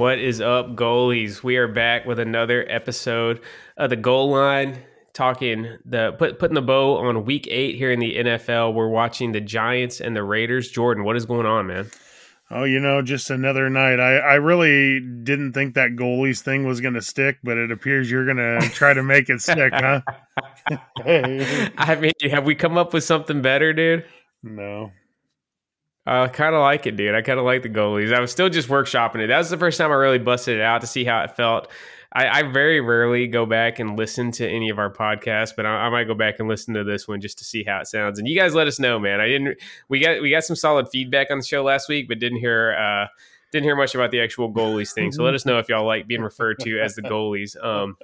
What is up, goalies? We are back with another episode of the goal line, talking the put, putting the bow on week eight here in the NFL. We're watching the Giants and the Raiders. Jordan, what is going on, man? Oh, you know, just another night. I, I really didn't think that goalies thing was going to stick, but it appears you're going to try to make it stick, huh? I mean, have we come up with something better, dude? No. I kind of like it, dude. I kind of like the goalies. I was still just workshopping it. That was the first time I really busted it out to see how it felt. I, I very rarely go back and listen to any of our podcasts, but I, I, might go back and listen to this one just to see how it sounds. And you guys let us know, man. I didn't. We got we got some solid feedback on the show last week, but didn't hear uh, didn't hear much about the actual goalies thing. So let us know if y'all like being referred to as the goalies. Um,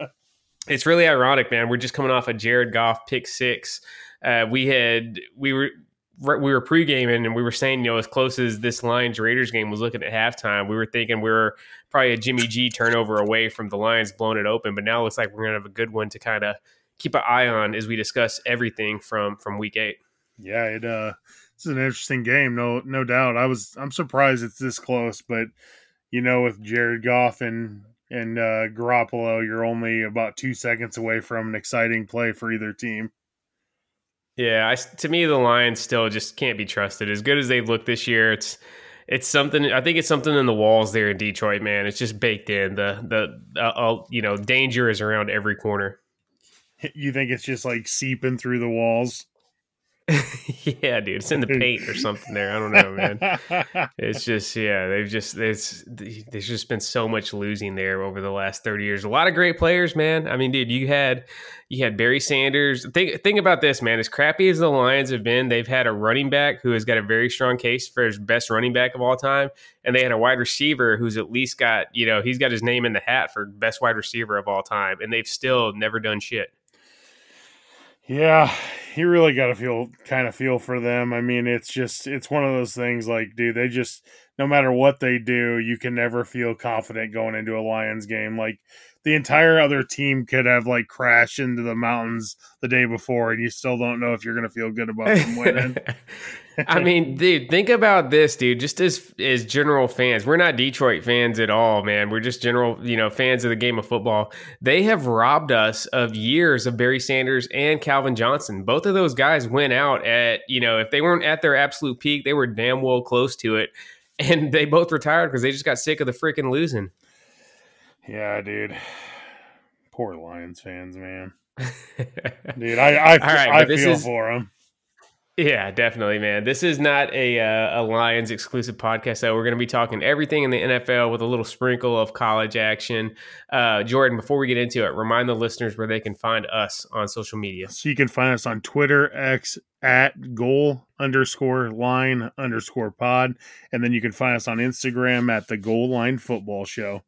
it's really ironic, man. We're just coming off a Jared Goff pick six. Uh, we had we were we were pre-gaming and we were saying, you know, as close as this Lions Raiders game was looking at halftime, we were thinking we were probably a Jimmy G turnover away from the Lions blowing it open. But now it looks like we're gonna have a good one to kind of keep an eye on as we discuss everything from from week eight. Yeah, it uh it's an interesting game, no no doubt. I was I'm surprised it's this close, but you know, with Jared Goff and and uh Garoppolo, you're only about two seconds away from an exciting play for either team. Yeah, I, to me, the Lions still just can't be trusted. As good as they've looked this year, it's it's something. I think it's something in the walls there in Detroit, man. It's just baked in. The the uh, uh, you know danger is around every corner. You think it's just like seeping through the walls? yeah, dude, it's in the paint or something there. I don't know, man. it's just yeah, they've just it's there's just been so much losing there over the last 30 years. A lot of great players, man. I mean, dude, you had you had Barry Sanders. Think think about this, man. As crappy as the Lions have been, they've had a running back who has got a very strong case for his best running back of all time, and they had a wide receiver who's at least got, you know, he's got his name in the hat for best wide receiver of all time, and they've still never done shit. Yeah, you really got to feel kind of feel for them. I mean, it's just it's one of those things like, dude, they just no matter what they do, you can never feel confident going into a Lions game. Like the entire other team could have like crashed into the mountains the day before, and you still don't know if you're going to feel good about them winning. I mean, dude, think about this, dude. Just as as general fans, we're not Detroit fans at all, man. We're just general, you know, fans of the game of football. They have robbed us of years of Barry Sanders and Calvin Johnson. Both of those guys went out at, you know, if they weren't at their absolute peak, they were damn well close to it, and they both retired because they just got sick of the freaking losing. Yeah, dude. Poor Lions fans, man. dude, I I, right, I feel is, for them. Yeah, definitely, man. This is not a uh, a Lions exclusive podcast, though. We're going to be talking everything in the NFL with a little sprinkle of college action. Uh, Jordan, before we get into it, remind the listeners where they can find us on social media. So you can find us on Twitter, X at goal underscore line underscore pod, and then you can find us on Instagram at the Goal Line Football Show.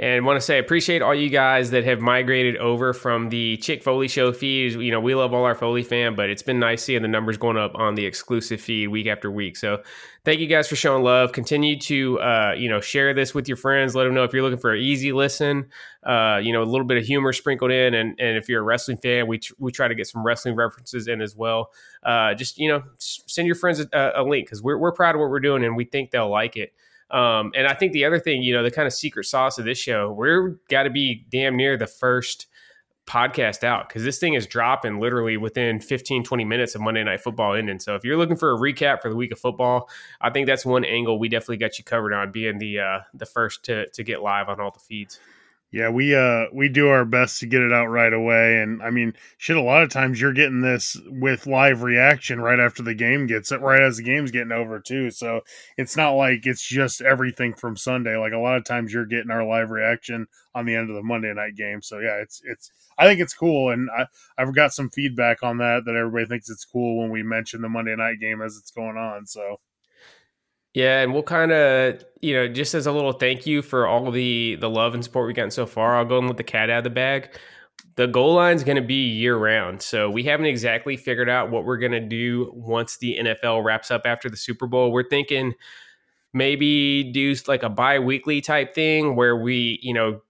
And want to say appreciate all you guys that have migrated over from the Chick Foley Show feed. You know, we love all our Foley fam, but it's been nice seeing the numbers going up on the exclusive feed week after week. So thank you guys for showing love. Continue to uh, you know share this with your friends. Let them know if you're looking for an easy listen. Uh, you know, a little bit of humor sprinkled in, and and if you're a wrestling fan, we tr- we try to get some wrestling references in as well. Uh, just you know, send your friends a, a link because we're we're proud of what we're doing, and we think they'll like it. Um, and I think the other thing, you know, the kind of secret sauce of this show, we're got to be damn near the first podcast out because this thing is dropping literally within 15 20 minutes of monday night football ending. So if you're looking for a recap for the week of football i think that's one angle we definitely got you covered on being the uh the first to to get live on all the feeds yeah, we uh we do our best to get it out right away, and I mean, shit. A lot of times you're getting this with live reaction right after the game gets it, right as the game's getting over too. So it's not like it's just everything from Sunday. Like a lot of times you're getting our live reaction on the end of the Monday night game. So yeah, it's it's. I think it's cool, and I I've got some feedback on that that everybody thinks it's cool when we mention the Monday night game as it's going on. So yeah, and we'll kind of, you know, just as a little thank you for all the the love and support we've gotten so far, I'll go and let the cat out of the bag. The goal line is going to be year round, so we haven't exactly figured out what we're going to do once the NFL wraps up after the Super Bowl. We're thinking maybe do like a bi-weekly type thing where we, you know,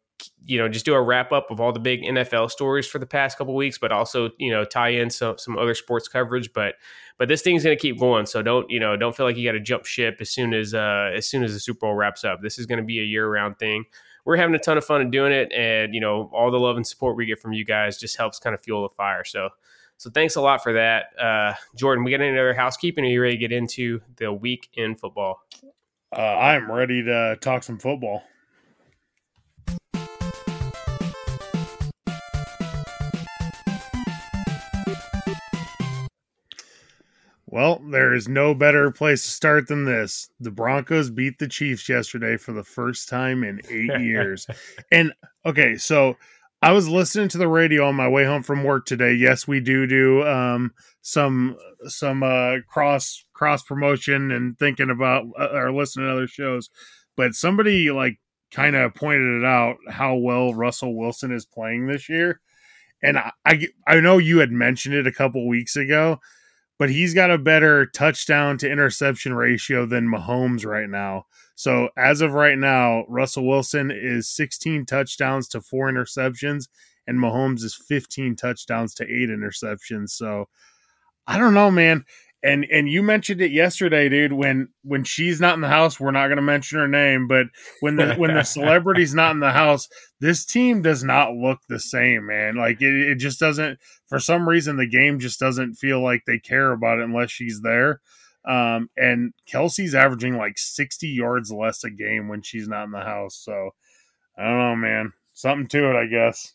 you know, just do a wrap up of all the big NFL stories for the past couple weeks, but also, you know, tie in some some other sports coverage. But But this thing's going to keep going, so don't you know don't feel like you got to jump ship as soon as uh, as soon as the Super Bowl wraps up. This is going to be a year round thing. We're having a ton of fun in doing it, and you know all the love and support we get from you guys just helps kind of fuel the fire. So. So thanks a lot for that, uh, Jordan. We got any other housekeeping? Are you ready to get into the week in football? Uh, I'm ready to talk some football. Well, there is no better place to start than this. The Broncos beat the Chiefs yesterday for the first time in eight years. and okay, so I was listening to the radio on my way home from work today. Yes, we do do um, some some uh, cross cross promotion and thinking about uh, or listening to other shows, but somebody like kind of pointed it out how well Russell Wilson is playing this year, and I I, I know you had mentioned it a couple weeks ago, but he's got a better touchdown to interception ratio than Mahomes right now. So as of right now, Russell Wilson is 16 touchdowns to four interceptions, and Mahomes is 15 touchdowns to eight interceptions. So I don't know, man. And and you mentioned it yesterday, dude. When when she's not in the house, we're not going to mention her name, but when the when the celebrity's not in the house, this team does not look the same, man. Like it, it just doesn't. For some reason, the game just doesn't feel like they care about it unless she's there. Um, and Kelce's averaging like 60 yards less a game when she's not in the house. So I don't know, man. Something to it, I guess.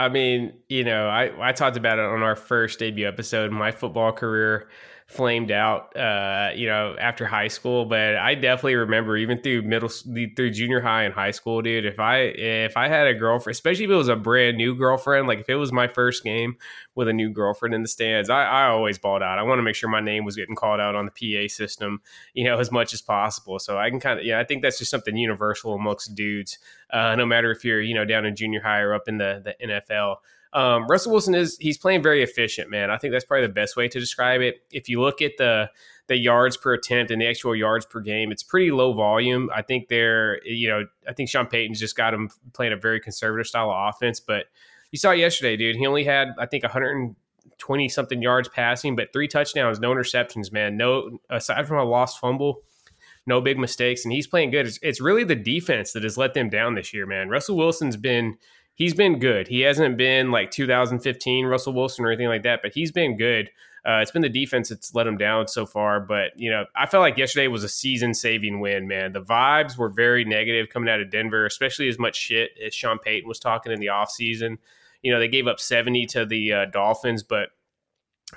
I mean, you know, I, I talked about it on our first debut episode. My football career flamed out, uh, you know, after high school. But I definitely remember even through middle, through junior high and high school, dude. If I if I had a girlfriend, especially if it was a brand new girlfriend, like if it was my first game with a new girlfriend in the stands, I, I always balled out. I want to make sure my name was getting called out on the PA system, you know, as much as possible. So I can kind of, yeah, I think that's just something universal amongst dudes, uh, no matter if you're, you know, down in junior high or up in the the NFL. Um, Russell Wilson is he's playing very efficient, man. I think that's probably the best way to describe it. If you look at the the yards per attempt and the actual yards per game, it's pretty low volume. I think they're, you know, I think Sean Payton's just got him playing a very conservative style of offense. But you saw yesterday, dude. He only had, I think, 120 something yards passing, but three touchdowns, no interceptions, man. No, aside from a lost fumble, no big mistakes, and he's playing good. It's, it's really the defense that has let them down this year, man. Russell Wilson's been he's been good. He hasn't been like 2015 Russell Wilson or anything like that, but he's been good. Uh, it's been the defense that's let him down so far. But, you know, I felt like yesterday was a season saving win, man. The vibes were very negative coming out of Denver, especially as much shit as Sean Payton was talking in the offseason. You know, they gave up 70 to the uh, Dolphins, but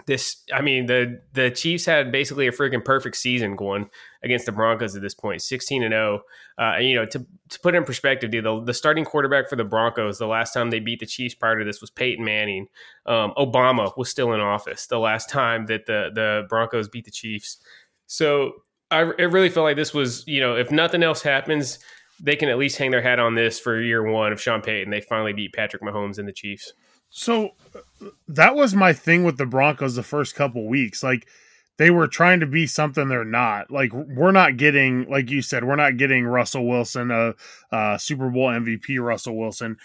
this i mean the the chiefs had basically a freaking perfect season going against the broncos at this point 16 and 0 uh, and you know to, to put in perspective dude, the, the starting quarterback for the broncos the last time they beat the chiefs prior to this was peyton manning. Um, obama was still in office the last time that the the broncos beat the chiefs. So i, I really felt like this was you know if nothing else happens they can at least hang their hat on this for year one of sean payton. They finally beat patrick mahomes and the chiefs so uh, that was my thing with the Broncos the first couple weeks. Like they were trying to be something they're not. Like we're not getting, like you said, we're not getting Russell Wilson, a, a Super Bowl MVP Russell Wilson.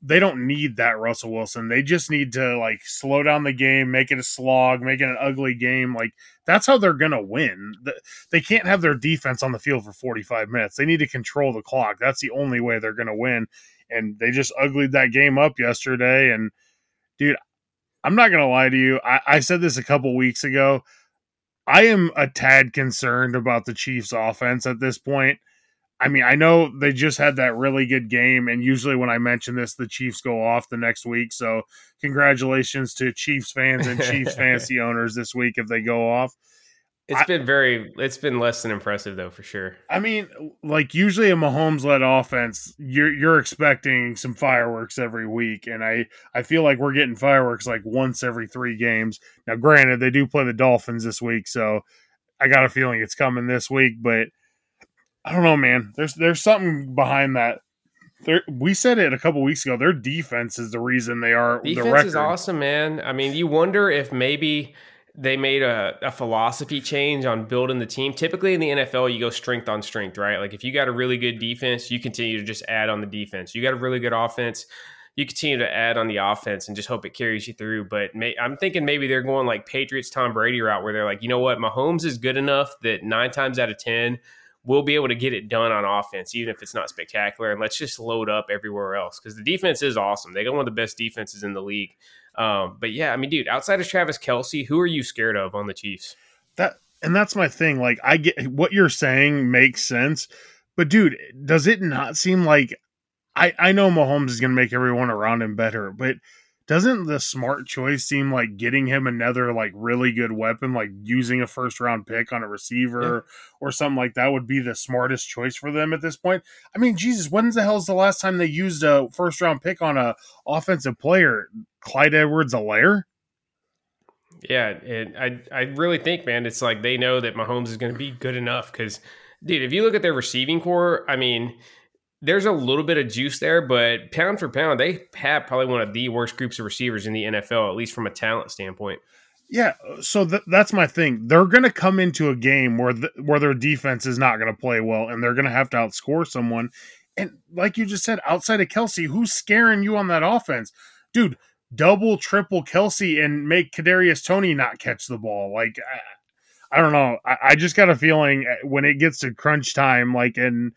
They don't need that Russell Wilson. They just need to like slow down the game, make it a slog, make it an ugly game. Like that's how they're gonna win. They can't have their defense on the field for 45 minutes. They need to control the clock. That's the only way they're gonna win and they just uglied that game up yesterday. And dude, I'm not gonna lie to you. I, I said this a couple weeks ago. I am a tad concerned about the Chiefs' offense at this point. I mean, I know they just had that really good game, and usually when I mention this, the Chiefs go off the next week. So, congratulations to Chiefs fans and Chiefs fantasy owners this week if they go off. It's I, been very. It's been less than impressive though, for sure. I mean, like usually a Mahomes-led offense, you're you're expecting some fireworks every week, and I I feel like we're getting fireworks like once every three games. Now, granted, they do play the Dolphins this week, so I got a feeling it's coming this week. But I don't know, man. There's there's something behind that. There, we said it a couple weeks ago. Their defense is the reason they are. Defense the is awesome, man. I mean, you wonder if maybe they made a, a, philosophy change on building the team. Typically in the NFL, you go strength on strength, right? Like if you got a really good defense, you continue to just add on the defense. You got a really good offense, you continue to add on the offense and just hope it carries you through. But may, I'm thinking maybe they're going like Patriots Tom Brady route where they're like, you know what, Mahomes is good enough that nine times out of ten we'll be able to get it done on offense, even if it's not spectacular. And let's just load up everywhere else because the defense is awesome. They got one of the best defenses in the league. Um, but yeah, I mean, dude, outside of Travis Kelce, who are you scared of on the Chiefs? That and that's my thing. Like, I get what you're saying makes sense, but dude, does it not seem like I I know Mahomes is going to make everyone around him better, but doesn't the smart choice seem like getting him another like really good weapon, like using a first round pick on a receiver yeah. or something like that would be the smartest choice for them at this point? I mean, Jesus, when the hell is the last time they used a first round pick on a offensive player? Clyde Edwards Helaire? Yeah, and I I really think, man, it's like they know that Mahomes is going to be good enough because, dude, if you look at their receiving core, I mean, there's a little bit of juice there, but pound for pound, they have probably one of the worst groups of receivers in the NFL, at least from a talent standpoint. Yeah, so th- that's my thing. They're going to come into a game where the, where their defense is not going to play well, and they're going to have to outscore someone. And like you just said, outside of Kelce, who's scaring you on that offense, dude? Double, triple Kelce and make Kadarius Toney not catch the ball. Like, I, I don't know. I, I just got a feeling uh, when it gets to crunch time, like, and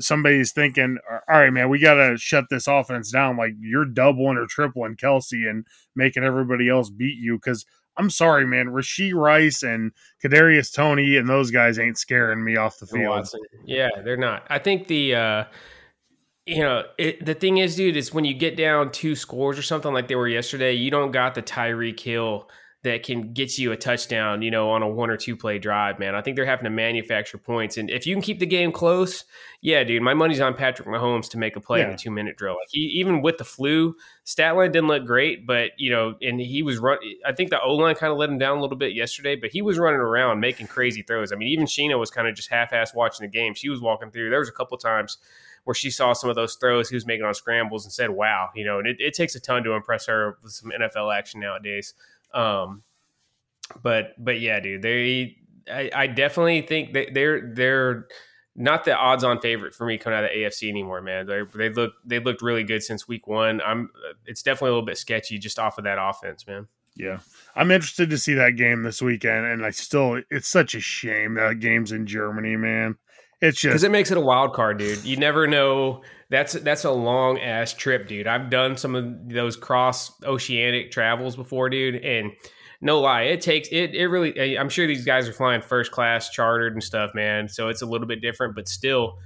somebody's thinking, all right, man, we got to shut this offense down. Like you're doubling or tripling Kelce and making everybody else beat you. Cause I'm sorry, man, Rashee Rice and Kadarius Toney and those guys ain't scaring me off the field. Yeah, they're not. I think the, uh, you know, it, the thing is, dude, is when you get down two scores or something like they were yesterday, you don't got the Tyreek Hill that can get you a touchdown, you know, on a one or two play drive, man. I think they're having to manufacture points. And if you can keep the game close, yeah, dude, my money's on Patrick Mahomes to make a play yeah. in the two minute drill. Like he, even with the flu, stat line didn't look great, but, you know, and he was run. I think the O line kind of let him down a little bit yesterday, but he was running around making crazy throws. I mean, even Sheena was kind of just half ass watching the game. She was walking through. There was a couple times where she saw some of those throws he was making on scrambles and said, wow, you know, and it, it takes a ton to impress her with some NFL action nowadays. Um, but but yeah, dude, they I, I definitely think that they're they're not the odds on favorite for me coming out of the AFC anymore, man. They they look they looked really good since week one. I'm it's definitely a little bit sketchy just off of that offense, man. Yeah. I'm interested to see that game this weekend and I still it's such a shame that game's in Germany, man. It's just because it makes it a wild card, dude. You never know. That's that's a long ass trip, dude. I've done some of those cross oceanic travels before, dude, and no lie, it takes it. It really. I'm sure these guys are flying first class, chartered and stuff, man. So it's a little bit different, but still,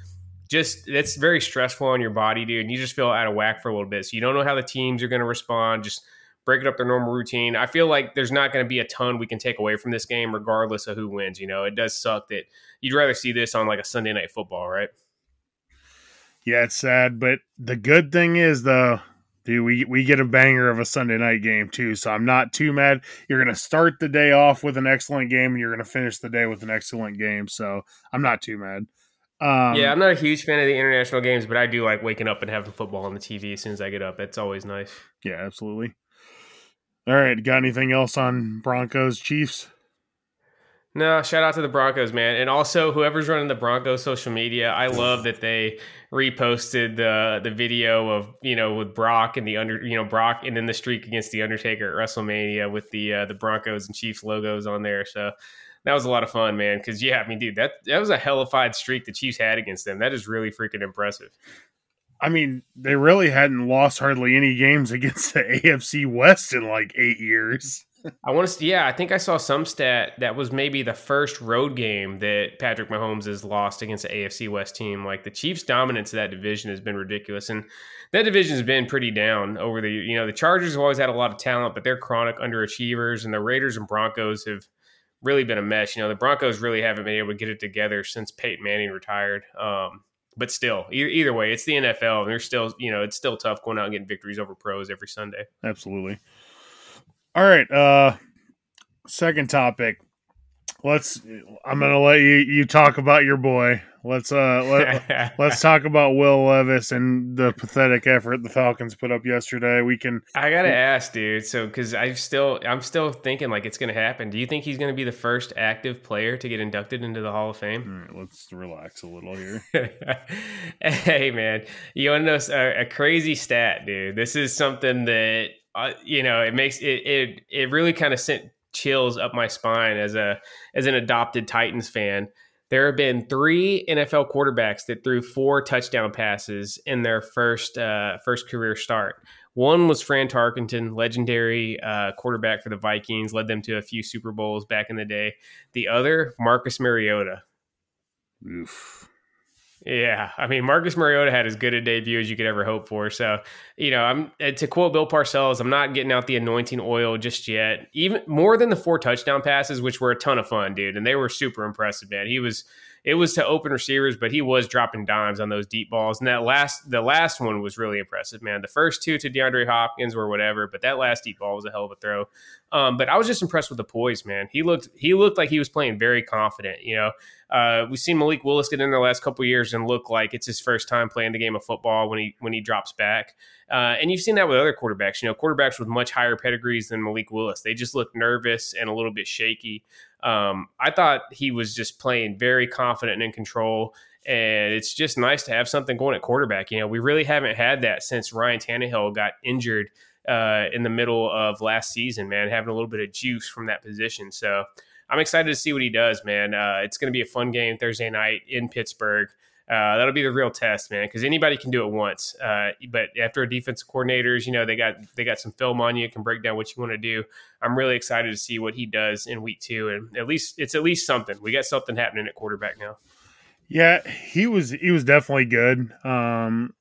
just it's very stressful on your body, dude. And you just feel out of whack for a little bit. So you don't know how the teams are going to respond. Just breaking up their normal routine. I feel like there's not going to be a ton we can take away from this game, regardless of who wins. You know, it does suck that you'd rather see this on like a Sunday night football, right? Yeah, it's sad, but the good thing is though Dude, we we get a banger of a Sunday night game too, so I'm not too mad. You're gonna start the day off with an excellent game, and you're gonna finish the day with an excellent game. So I'm not too mad. Um, yeah, I'm not a huge fan of the international games, but I do like waking up and having football on the TV as soon as I get up. It's always nice. Yeah, absolutely. All right, got anything else on Broncos Chiefs? No, shout out to the Broncos, man. And also whoever's running the Broncos social media, I love that they reposted the the video of, you know, with Brock and the under you know, Brock and then the streak against the Undertaker at WrestleMania with the uh, the Broncos and Chiefs logos on there. So that was a lot of fun, man. Cause yeah, I mean, dude, that that was a hellified streak the Chiefs had against them. That is really freaking impressive. I mean, they really hadn't lost hardly any games against the AFC West in like eight years. I want to. See, Yeah, I think I saw some stat that was maybe the first road game that Patrick Mahomes has lost against the AFC West team. Like the Chiefs' dominance of that division has been ridiculous, and that division has been pretty down over the. You know, the Chargers have always had a lot of talent, but they're chronic underachievers, and the Raiders and Broncos have really been a mess. You know, the Broncos really haven't been able to get it together since Peyton Manning retired. Um, but still, either, way, it's the NFL, and they're still, you know, it's still tough going out and getting victories over pros every Sunday. Absolutely. All right. Uh second topic. let's. I'm gonna let you you talk about your boy. Let's uh let, let's talk about Will Levis and the pathetic effort the Falcons put up yesterday. We can. I gotta ask, dude. So, because I still, I'm still thinking like it's gonna happen. Do you think he's gonna be the first active player to get inducted into the Hall of Fame? Right, let's relax a little here. hey, man, you want to know a, a, crazy stat, dude? This is something that you know it makes it it it really kind of sent chills up my spine as a as an adopted Titans fan. There have been three NFL quarterbacks that threw four touchdown passes in their first uh, first career start. One was Fran Tarkenton, legendary uh, quarterback for the Vikings, led them to a few Super Bowls back in the day. The other, Marcus Mariota. Oof. Yeah, I mean Marcus Mariota had as good a debut as you could ever hope for. So, you know, I'm uh, to quote Bill Parcells, I'm not getting out the anointing oil just yet. Even more than the four touchdown passes, which were a ton of fun, dude, and they were super impressive, man. He was it was to open receivers, but he was dropping dimes on those deep balls. And that last the last one was really impressive, man. The first two to DeAndre Hopkins were whatever, but that last deep ball was a hell of a throw. Um, but I was just impressed with the poise, man. He looked he looked like he was playing very confident, you know. Uh, we've seen Malik Willis get in the last couple years and look like it's his first time playing the game of football when he when he drops back. Uh, and you've seen that with other quarterbacks. You know, quarterbacks with much higher pedigrees than Malik Willis, they just look nervous and a little bit shaky. Um, I thought he was just playing very confident and in control. And it's just nice to have something going at quarterback. You know, we really haven't had that since Ryan Tannehill got injured uh, in the middle of last season, man, having a little bit of juice from that position. So I'm excited to see what he does, man. Uh, it's going to be a fun game Thursday night in Pittsburgh. Uh, that'll be the real test, man, because anybody can do it once. Uh, but after defensive coordinators, you know, they got they got some film on you, can break down what you want to do. I'm really excited to see what he does in week two, and at least it's at least something. We got something happening at quarterback now. Yeah, he was he was definitely good. Um,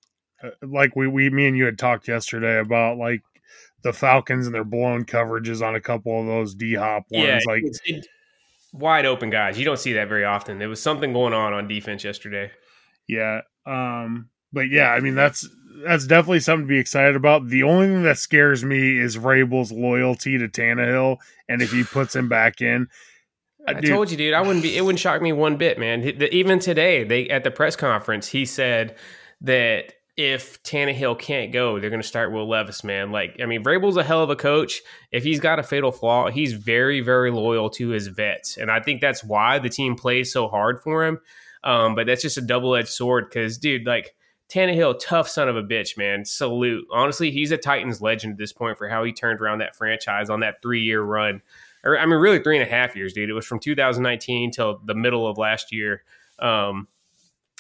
uh, like we we me and you had talked yesterday about like the Falcons and their blown coverages on a couple of those D hop ones. Yeah, like it, wide open guys. You don't see that very often. There was something going on on defense yesterday. Yeah. Um, but yeah, I mean that's that's definitely something to be excited about. The only thing that scares me is Vrabel's loyalty to Tannehill, and if he puts him back in. I dude, told you, dude. I wouldn't be. It wouldn't shock me one bit, man. Even today, they at the press conference, he said that if Tannehill can't go, they're going to start Will Levis, man. Like, I mean, Vrabel's a hell of a coach. If he's got a fatal flaw, he's very, very loyal to his vets, and I think that's why the team plays so hard for him. Um, but that's just a double edged sword because, dude, like Tannehill, tough son of a bitch, man. Salute. Honestly, he's a Titans legend at this point for how he turned around that franchise on that three year run. Or, I mean, really three and a half years, dude. It was from 2019 till the middle of last year. Um,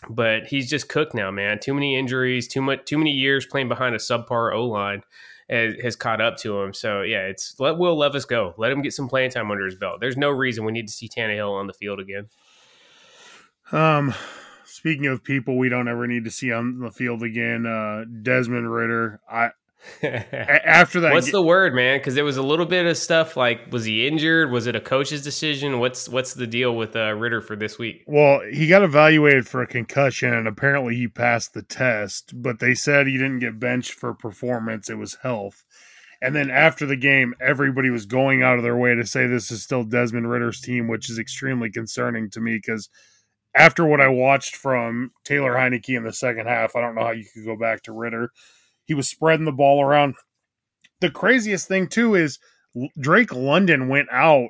but he's just cooked now, man. Too many injuries, too much, too many years playing behind a subpar O line has, has, caught up to him. So yeah, it's let Will Levis go. Let him get some playing time under his belt. There's no reason we need to see Tannehill on the field again. Um, speaking of people we don't ever need to see on the field again, uh, Desmond Ridder. I after that, what's the word, man? Because there was a little bit of stuff like, was he injured? Was it a coach's decision? What's what's the deal with uh, Ridder for this week? Well, he got evaluated for a concussion, and apparently he passed the test. But they said he didn't get benched for performance; it was health. And then after the game, everybody was going out of their way to say this is still Desmond Ridder's team, which is extremely concerning to me because after what I watched from Taylor Heinicke in the second half, I don't know how you could go back to Ridder. He was spreading the ball around. The craziest thing too is Drake London went out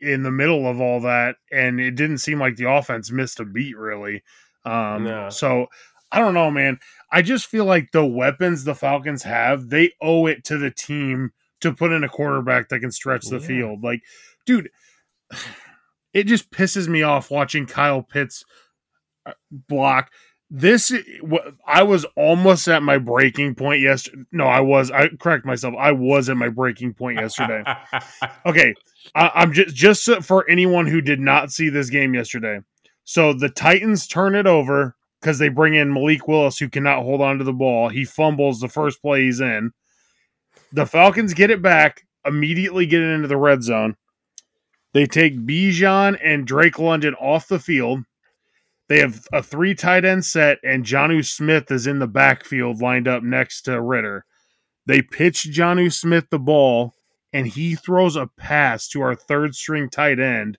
in the middle of all that, and it didn't seem like the offense missed a beat really. Um, no. So I don't know, man. I just feel like the weapons the Falcons have, they owe it to the team to put in a quarterback that can stretch the yeah. field. Like, dude it just pisses me off watching Kyle Pitts uh, block. This I was almost at my breaking point yesterday. No, I was. I correct myself. I was at my breaking point yesterday. okay, I, am just just for anyone who did not see this game yesterday. So the Titans turn it over because they bring in Malik Willis, who cannot hold on to the ball. He fumbles the first play he's in. The Falcons get it back immediately, get it into the red zone. They take Bijan and Drake London off the field. They have a three tight end set, and Jonnu Smith is in the backfield lined up next to Ridder. They pitch Jonnu Smith the ball, and he throws a pass to our third string tight end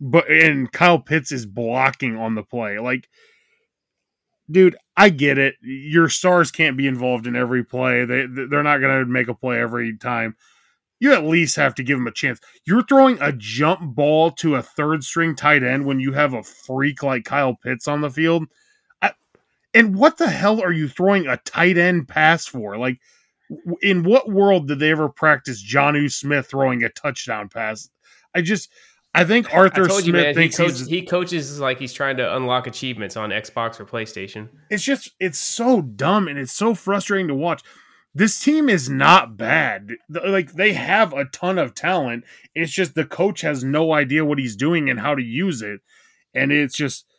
but and Kyle Pitts is blocking on the play. Like, dude, I get it. Your stars can't be involved in every play. They they're not going to make a play every time. You at least have to give them a chance. You're throwing a jump ball to a third string tight end when you have a freak like Kyle Pitts on the field. I, and what the hell are you throwing a tight end pass for? Like, in what world did they ever practice Jonnu Smith throwing a touchdown pass? I just I think Arthur I Smith you, man, thinks he, coach, he coaches like he's trying to unlock achievements on Xbox or PlayStation. It's just it's so dumb and it's so frustrating to watch. This team is not bad. Like they have a ton of talent. It's just the coach has no idea what he's doing and how to use it. And it's just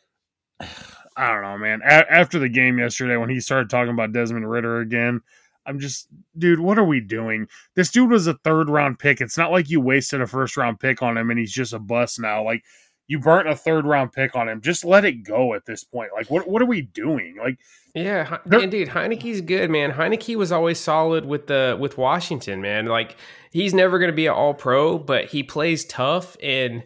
I don't know, man. A- after the game yesterday when he started talking about Desmond Ridder again, I'm just, dude, what are we doing? This dude was a third round pick. It's not like you wasted a first round pick on him and he's just a bust now. Like, you burnt a third round pick on him. Just let it go at this point. Like, what what are we doing? Like, yeah, dude, Heinicke's good, man. Heinicke was always solid with the with Washington, man. Like, he's never going to be an All Pro, but he plays tough and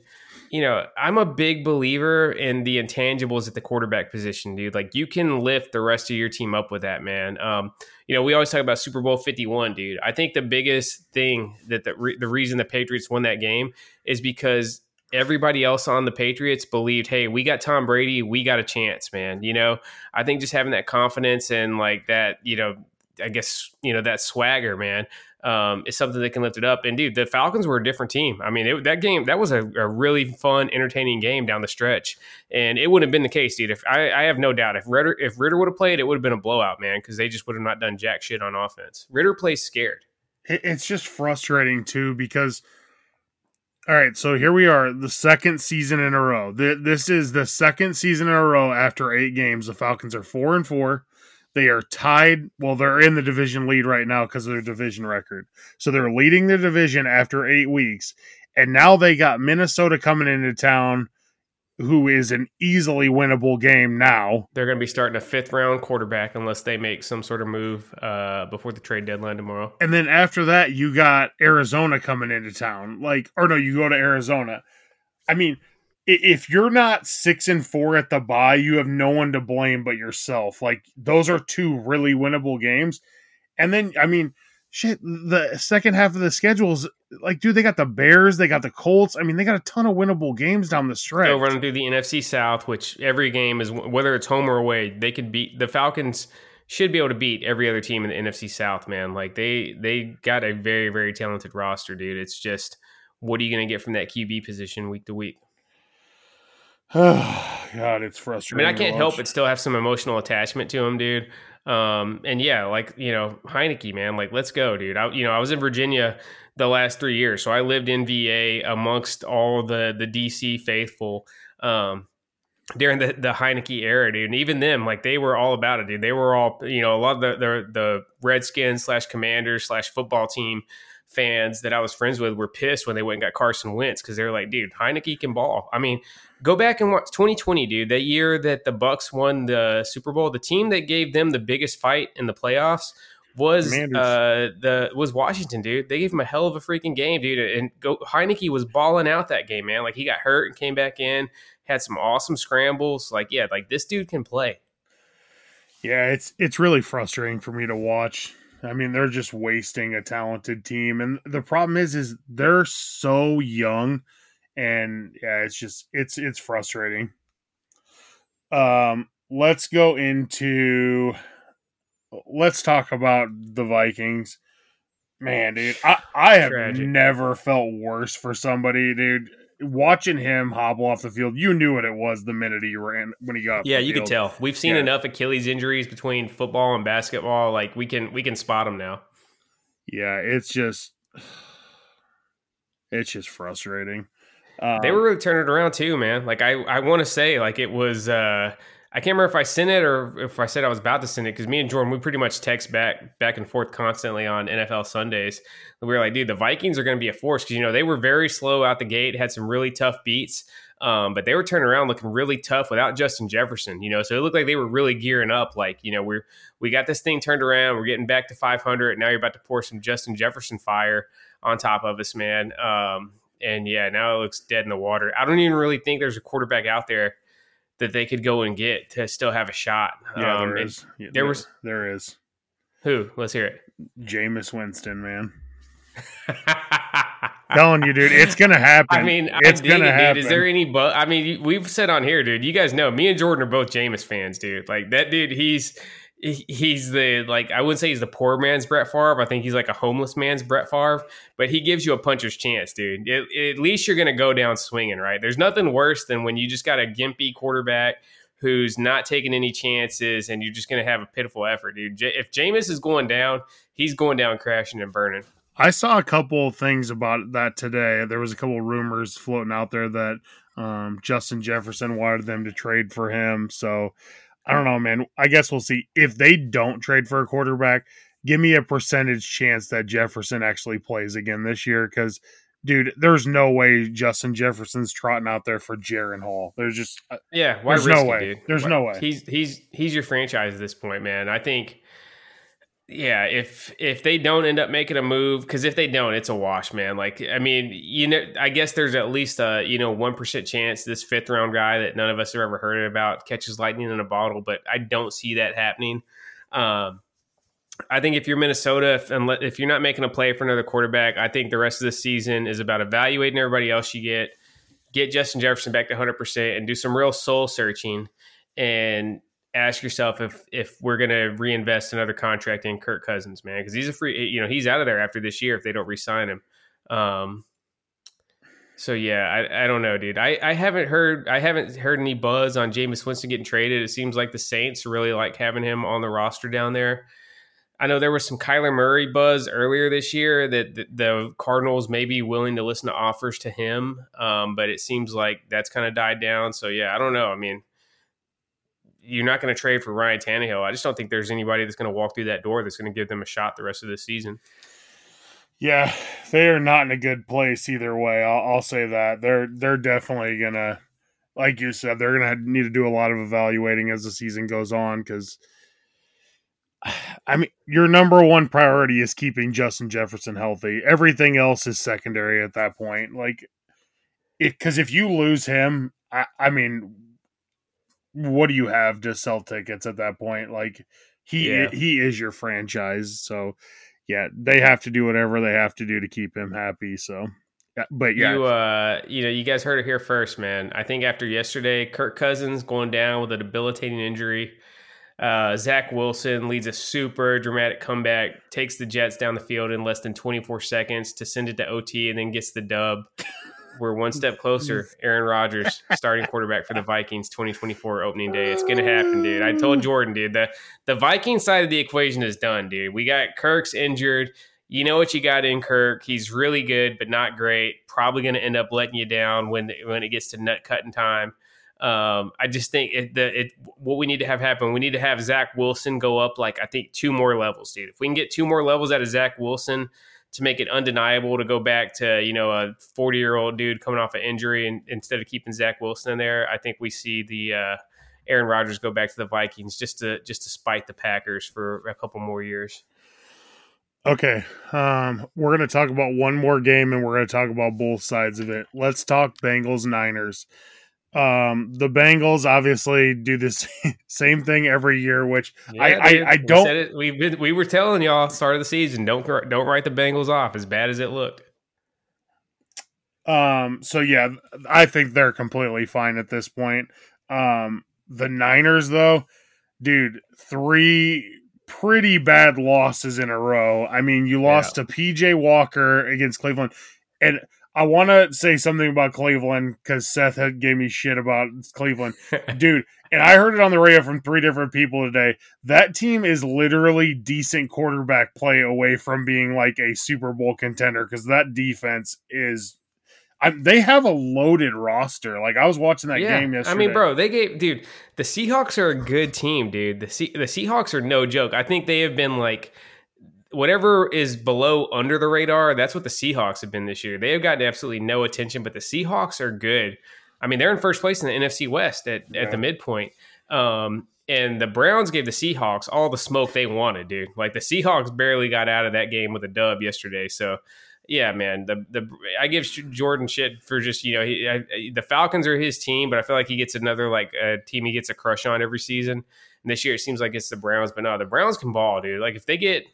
you know, I'm a big believer in the intangibles at the quarterback position, dude. Like you can lift the rest of your team up with that, man. Um, you know, we always talk about Super Bowl 51, dude. I think the biggest thing that the, re- the reason the Patriots won that game is because everybody else on the Patriots believed, hey, we got Tom Brady, we got a chance, man. You know, I think just having that confidence and like that, you know, I guess, you know, that swagger, man um, is something that can lift it up. And dude, the Falcons were a different team. I mean, it, that game that was a, a, really fun, entertaining game down the stretch, and it wouldn't have been the case, dude. If I, I have no doubt, if Ridder if Ridder would have played, it would have been a blowout, man, because they just would have not done jack shit on offense. Ridder plays scared. It's just frustrating too because. All right, so here we are, the second season in a row. This is the second season in a row after eight games. The Falcons are four and four. They are tied. Well, they're in the division lead right now because of their division record. So they're leading the division after eight weeks. And now they got Minnesota coming into town, who is an easily winnable game now. They're going to be starting a fifth round quarterback unless they make some sort of move uh, before the trade deadline tomorrow. And then after that, you got Arizona coming into town. Like, or no, you go to Arizona. I mean, if you're not six and four at the bye, you have no one to blame but yourself. Like those are two really winnable games. And then I mean, shit, the second half of the schedules, like, dude, they got the Bears, they got the Colts. I mean, they got a ton of winnable games down the stretch. They're running through the NFC South, which every game is whether it's home or away, they could beat the Falcons. Should be able to beat every other team in the NFC South, man. Like they they got a very very talented roster, dude. It's just what are you going to get from that QB position week to week? Oh god, it's frustrating. I mean, I can't help but still have some emotional attachment to him, dude. Um, and yeah, like you know, Heinicke, man, like let's go, dude. I, you know, I was in Virginia the last three years, so I lived in VA amongst all the the DC faithful. Um, during the the Heinicke era, dude, and even them, like they were all about it, dude. They were all, you know, a lot of the the, the Redskins slash Commanders slash football team fans that I was friends with were pissed when they went and got Carson Wentz because they were like, dude, Heinicke can ball. I mean, go back and watch 2020, dude. That year that the Bucs won the Super Bowl, the team that gave them the biggest fight in the playoffs was uh, the was Washington, dude. They gave him a hell of a freaking game, dude. And go Heinicke was balling out that game, man. Like he got hurt and came back in, had some awesome scrambles. Like yeah, like this dude can play. Yeah, it's it's really frustrating for me to watch. I mean, they're just wasting a talented team, and the problem is, is they're so young and yeah, it's just it's it's frustrating. Um, let's go into let's talk about the Vikings. Man, dude, I, I have Tragic. never felt worse for somebody, dude. Watching him hobble off the field, you knew what it was the minute he ran when he got. Yeah, you field. could tell. We've seen yeah. enough Achilles injuries between football and basketball. Like we can we can spot them now. Yeah, it's just it's just frustrating. Um, they were really turning it around too, man. Like I, I want to say, like it was. uh I can't remember if I sent it or if I said I was about to send it because me and Jordan we pretty much text back back and forth constantly on NFL Sundays. We were like, dude, the Vikings are going to be a force because you know they were very slow out the gate, had some really tough beats, um, but they were turning around looking really tough without Justin Jefferson. You know, so it looked like they were really gearing up. Like you know, we're we got this thing turned around. We're getting back to 500. Now you're about to pour some Justin Jefferson fire on top of us, man. Um, and yeah, now it looks dead in the water. I don't even really think there's a quarterback out there that they could go and get to still have a shot. Yeah, Um, there. Yeah, there was- there is. Who? Let's hear it. Jameis Winston, man. Telling you, dude, it's gonna happen. I mean, it's gonna it, happen. dude. Is there any? Bu- I mean, we've said on here, dude. You guys know me and Jordan are both Jameis fans, dude. Like that dude. He's he- he's the like I wouldn't say he's the poor man's Brett Favre. I think he's like a homeless man's Brett Favre. But he gives you a puncher's chance, dude. At, at least you're gonna go down swinging, right? There's nothing worse than when you just got a gimpy quarterback who's not taking any chances, and you're just gonna have a pitiful effort, dude. J- if Jameis is going down, he's going down crashing and burning. I saw a couple things about that today. There was a couple rumors floating out there that um, Justin Jefferson wanted them to trade for him. So I don't know, man. I guess we'll see. If they don't trade for a quarterback, give me a percentage chance that Jefferson actually plays again this year. Because, dude, there's no way Justin Jefferson's trotting out there for Jaren Hall. There's just uh, Yeah, why There's no way. dude? There's Why- no way. He's he's he's your franchise at this point, man. I think. Yeah, if if they don't end up making a move, because if they don't, it's a wash, man. Like, I mean, you know, I guess there's at least a you know one percent chance this fifth round guy that none of us have ever heard about catches lightning in a bottle, but I don't see that happening. Um, I think if you're Minnesota, if, if you're not making a play for another quarterback, I think the rest of the season is about evaluating everybody else you get, get Justin Jefferson back to 100%, and do some real soul searching and ask yourself if if we're going to reinvest another contract in Kirk Cousins, man, because he's a free, you know, he's out of there after this year if they don't re-sign him. Um, so yeah, I, I don't know, dude. I, I haven't heard I haven't heard any buzz on Jameis Winston getting traded. It seems like the Saints really like having him on the roster down there. I know there was some Kyler Murray buzz earlier this year that the, the Cardinals may be willing to listen to offers to him, um, but it seems like that's kind of died down. So yeah, I don't know. I mean, you're not going to trade for Ryan Tannehill. I just don't think there's anybody that's going to walk through that door that's going to give them a shot the rest of the season. Yeah, they are not in a good place either way. I'll, I'll say that they're they're definitely gonna, like you said, they're gonna need to do a lot of evaluating as the season goes on. Because, I mean, your number one priority is keeping Justin Jefferson healthy. Everything else is secondary at that point. Like, because if you lose him, I, I mean, what do you have to sell tickets at that point? Like, he Yeah. he is your franchise, so yeah, they have to do whatever they have to do to keep him happy. So, but yeah, You, uh, you know, you guys heard it here first, man. I think after yesterday, Kirk Cousins going down with a debilitating injury. Uh, Zach Wilson leads a super dramatic comeback, takes the Jets down the field in less than 24 seconds to send it to OT, and then gets the dub. We're one step closer. Aaron Rodgers, starting quarterback for the Vikings, 2024 opening day. It's gonna happen, dude. I told Jordan, dude. The the Viking side of the equation is done, dude. We got Kirk's injured. You know what you got in Kirk. He's really good, but not great. Probably going to end up letting you down when when it gets to nut cutting time. Um, I just think it, the, it what we need to have happen. We need to have Zach Wilson go up like I think two more levels, dude. If we can get two more levels out of Zach Wilson to make it undeniable to go back to you know a forty year old dude coming off an injury, and instead of keeping Zach Wilson in there, I think we see the uh, Aaron Rodgers go back to the Vikings just to just to spite the Packers for a couple more years. okay. Um, we're gonna talk about one more game, and we're gonna talk about both sides of it. Let's talk Bengals Niners. Um, the Bengals obviously do this same thing every year, which I- I- I don't- said it- We've been, we were telling y'all start of the season. Don't don't write the Bengals off as bad as it looked. Um, so yeah, I think they're completely fine at this point. Um, the Niners, though, dude, three pretty bad losses in a row. I mean, you lost to PJ Walker against Cleveland, and I want to say something about Cleveland because Seth had gave me shit about Cleveland, dude. And I heard it on the radio from three different people today. That team is literally decent quarterback play away from being like a Super Bowl contender because that defense is I, they have a loaded roster. Like I was watching that game yesterday. I mean, bro, they gave dude. The Seahawks are a good team, dude. The Se- the Seahawks are no joke. I think they have been like whatever is below under the radar. That's what the Seahawks have been this year. They have gotten absolutely no attention, but the Seahawks are good. I mean, they're in first place in the NFC West at, Yeah. at the midpoint. Um, and the Browns gave the Seahawks all the smoke they wanted, dude. Like the Seahawks barely got out of that game with a dub yesterday. So, yeah, man, the the I give Jordan shit for just you know he, I, the Falcons are his team, but I feel like he gets another like a team he gets a crush on every season. And this year it seems like it's the Browns, but no, the Browns can ball, dude. Like if they get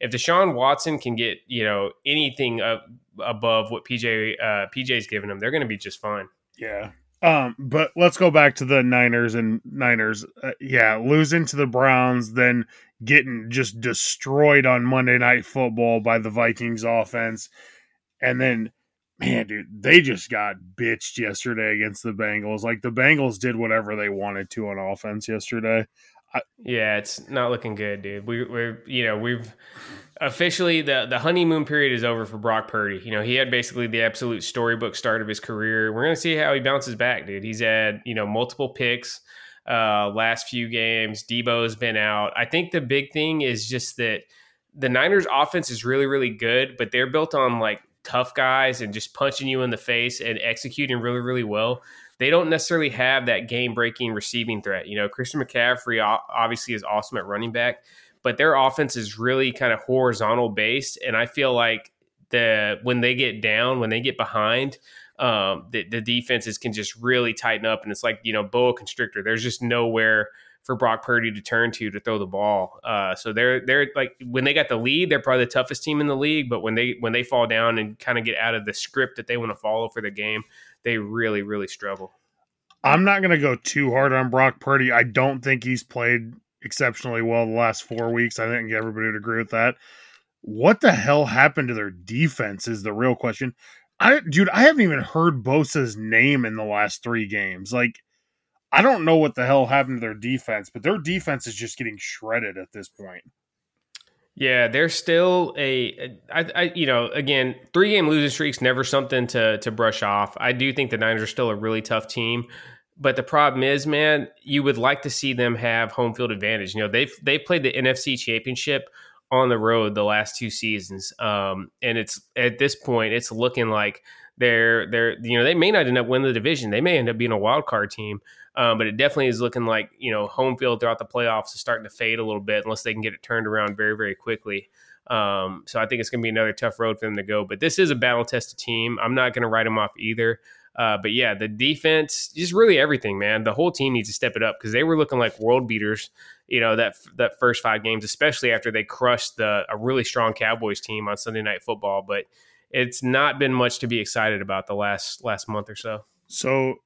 if Deshaun Watson can get you know anything up above what PJ uh, PJ's giving them, they're going to be just fine. Yeah. Um, but let's go back to the Niners and Niners. Uh, yeah, losing to the Browns, then getting just destroyed on Monday Night Football by the Vikings offense. And then, man, dude, they just got bitched yesterday against the Bengals. Like the Bengals did whatever they wanted to on offense yesterday. I, yeah, it's not looking good, dude. We, we're, you know, we've officially the the honeymoon period is over for Brock Purdy. You know, he had basically the absolute storybook start of his career. We're gonna see how he bounces back, dude. He's had you know multiple picks uh, last few games. Deebo's been out. I think the big thing is just that the Niners offense is really, really good, but they're built on like tough guys and just punching you in the face and executing really, really well. They don't necessarily have that game breaking receiving threat. You know, Christian McCaffrey obviously is awesome at running back, but their offense is really kind of horizontal based. And I feel like the when they get down, when they get behind, um, the, the defenses can just really tighten up. And it's like, you know, boa constrictor. There's just nowhere for Brock Purdy to turn to to throw the ball. Uh, so they're they're like when they got the lead, they're probably the toughest team in the league. But when they when they fall down and kind of get out of the script that they want to follow for the game, they really really struggle. I'm not going to go too hard on Brock Purdy. I don't think he's played exceptionally well the last four weeks. I think everybody would agree with that. What the hell happened to their defense is the real question. I dude, I haven't even heard Bosa's name in the last three games. Like, I don't know what the hell happened to their defense, but their defense is just getting shredded at this point. Yeah, they're still a, I, I, you know, again, three game losing streaks never something to to brush off. I do think the Niners are still a really tough team, but the problem is, man, you would like to see them have home field advantage. You know, they've they played the NFC Championship on the road the last two seasons. Um, and it's at this point, it's looking like they're they're you know they may not end up winning the division. They may end up being a wild card team. Um, but it definitely is looking like you know home field throughout the playoffs is starting to fade a little bit unless they can get it turned around very very quickly. Um, so I think it's going to be another tough road for them to go. But this is a battle tested team. I'm not going to write them off either. Uh, but yeah, the defense, just really everything, man. The whole team needs to step it up because they were looking like world beaters. You know that that first five games, especially after they crushed the a really strong Cowboys team on Sunday Night Football. But it's not been much to be excited about the last last month or so. So,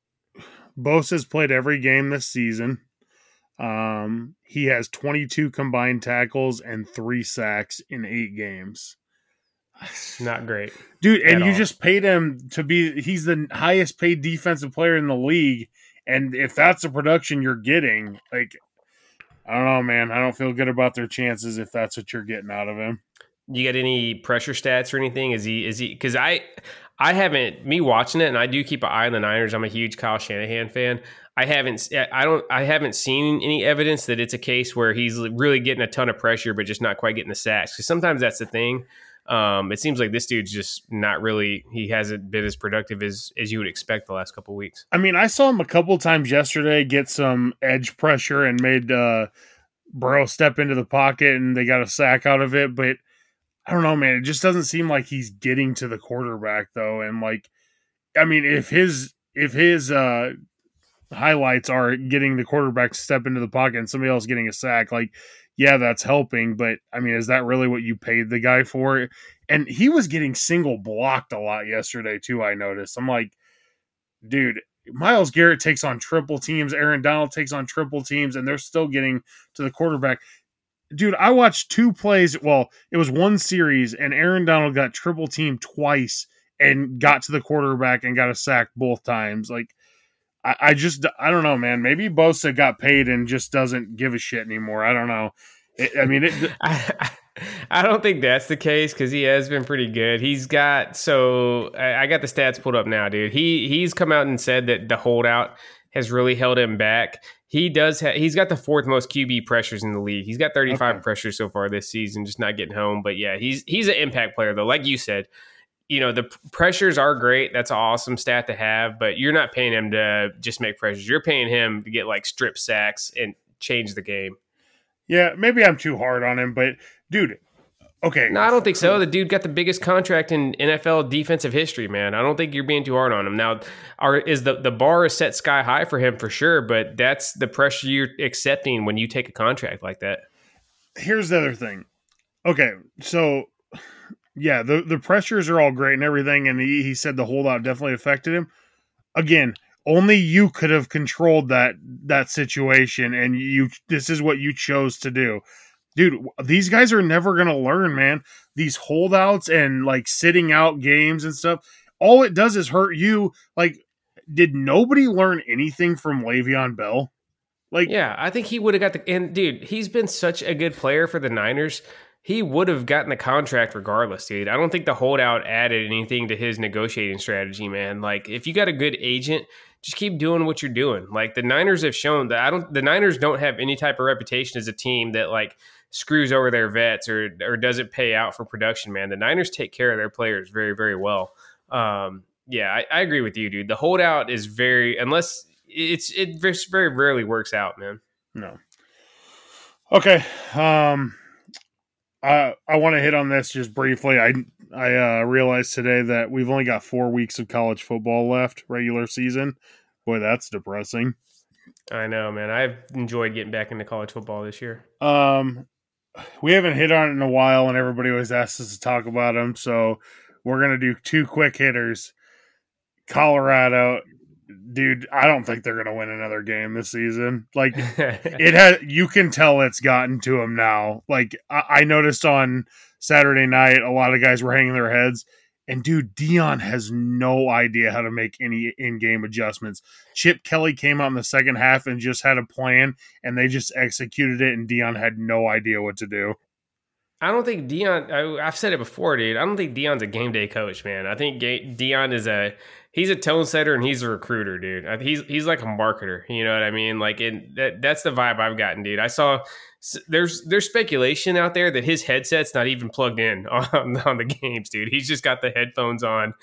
Bosa's played every game this season. Um, he has 22 combined tackles and three sacks in eight games. Not great, dude. And you all. just paid him to be. He's the highest paid defensive player in the league, and if that's the production you're getting, like, I don't know, man. I don't feel good about their chances if that's what you're getting out of him. You got any pressure stats or anything? Is he? Is he? Because I, I haven't me watching it, and I do keep an eye on the Niners. I'm a huge Kyle Shanahan fan. I haven't I don't I haven't seen any evidence that it's a case where he's really getting a ton of pressure but just not quite getting the sacks because sometimes that's the thing um, it seems like this dude's just not really. He hasn't been as productive as as you would expect the last couple weeks. I mean, I saw him a couple times yesterday get some edge pressure and made uh, Burrow step into the pocket, and they got a sack out of it. But I don't know, man. It just doesn't seem like he's getting to the quarterback though. And like, I mean, if his if his uh, highlights are getting the quarterback to step into the pocket and somebody else getting a sack, like yeah, that's helping, but I mean, is that really what you paid the guy for? And he was getting single blocked a lot yesterday too. I noticed. I'm like, dude, Myles Garrett takes on triple teams, Aaron Donald takes on triple teams, and they're still getting to the quarterback. Dude, I watched two plays. Well, it was one series, and Aaron Donald got triple team twice and got to the quarterback and got a sack both times. Like, I, I just I don't know, man. Maybe Bosa got paid and just doesn't give a shit anymore. I don't know. It, I mean, it, I, I don't think that's the case because he has been pretty good. He's got so I, I got the stats pulled up now, dude. He he's come out and said that the holdout has really held him back. He does. Ha- he's got the fourth most QB pressures in the league. He's got 35 okay. pressures so far this season, just not getting home. But yeah, he's he's an impact player though. Like you said, you know, the pressures are great. That's an awesome stat to have, but you're not paying him to just make pressures. You're paying him to get like strip sacks and change the game. Yeah, maybe I'm too hard on him, but dude, Okay. No, I don't think so. The dude got the biggest contract in NFL defensive history, man. I don't think you're being too hard on him. Now, are is the the bar is set sky high for him for sure, but that's the pressure you're accepting when you take a contract like that. Here's the other thing. Okay, so yeah, the the pressures are all great and everything, and he, he said the holdout definitely affected him. Again, only you could have controlled that that situation, and you this is what you chose to do dude, these guys are never going to learn, man. These holdouts and like sitting out games and stuff, all it does is hurt you. Like, did nobody learn anything from Le'Veon Bell? Like, yeah, I think he would have got the. And dude, he's been such a good player for the Niners. He would have gotten the contract regardless, dude. I don't think the holdout added anything to his negotiating strategy, man. Like, if you got a good agent, just keep doing what you're doing. Like the Niners have shown that I don't. The Niners don't have any type of reputation as a team that like screws over their vets or or doesn't pay out for production, man. The Niners take care of their players very, very well. Um, yeah, I, I, agree with you, dude. The holdout is very unless it's it very rarely works out, man. No. Okay. Um I I want to hit on this just briefly. I I uh, realized today that we've only got four weeks of college football left, regular season. Boy, that's depressing. I know, man. I've enjoyed getting back into college football this year. Um, we haven't hit on it in a while, and everybody always asks us to talk about them. So we're gonna do two quick hitters. Colorado, dude, I don't think they're gonna win another game this season. Like it has, you can tell it's gotten to them now. Like I, I noticed on Saturday night, a lot of guys were hanging their heads. And dude, Deion has no idea how to make any in-game adjustments. Chip Kelly came out in the second half and just had a plan, and they just executed it. And Deion had no idea what to do. I don't think Deion. I, have said it before, dude. I don't think Deion's a game day coach, man. I think Deion is a he's a tone setter and he's a recruiter, dude. He's he's like a marketer. You know what I mean? Like, it, that that's the vibe I've gotten, dude. I saw there's there's speculation out there that his headset's not even plugged in on, on the games, dude. He's just got the headphones on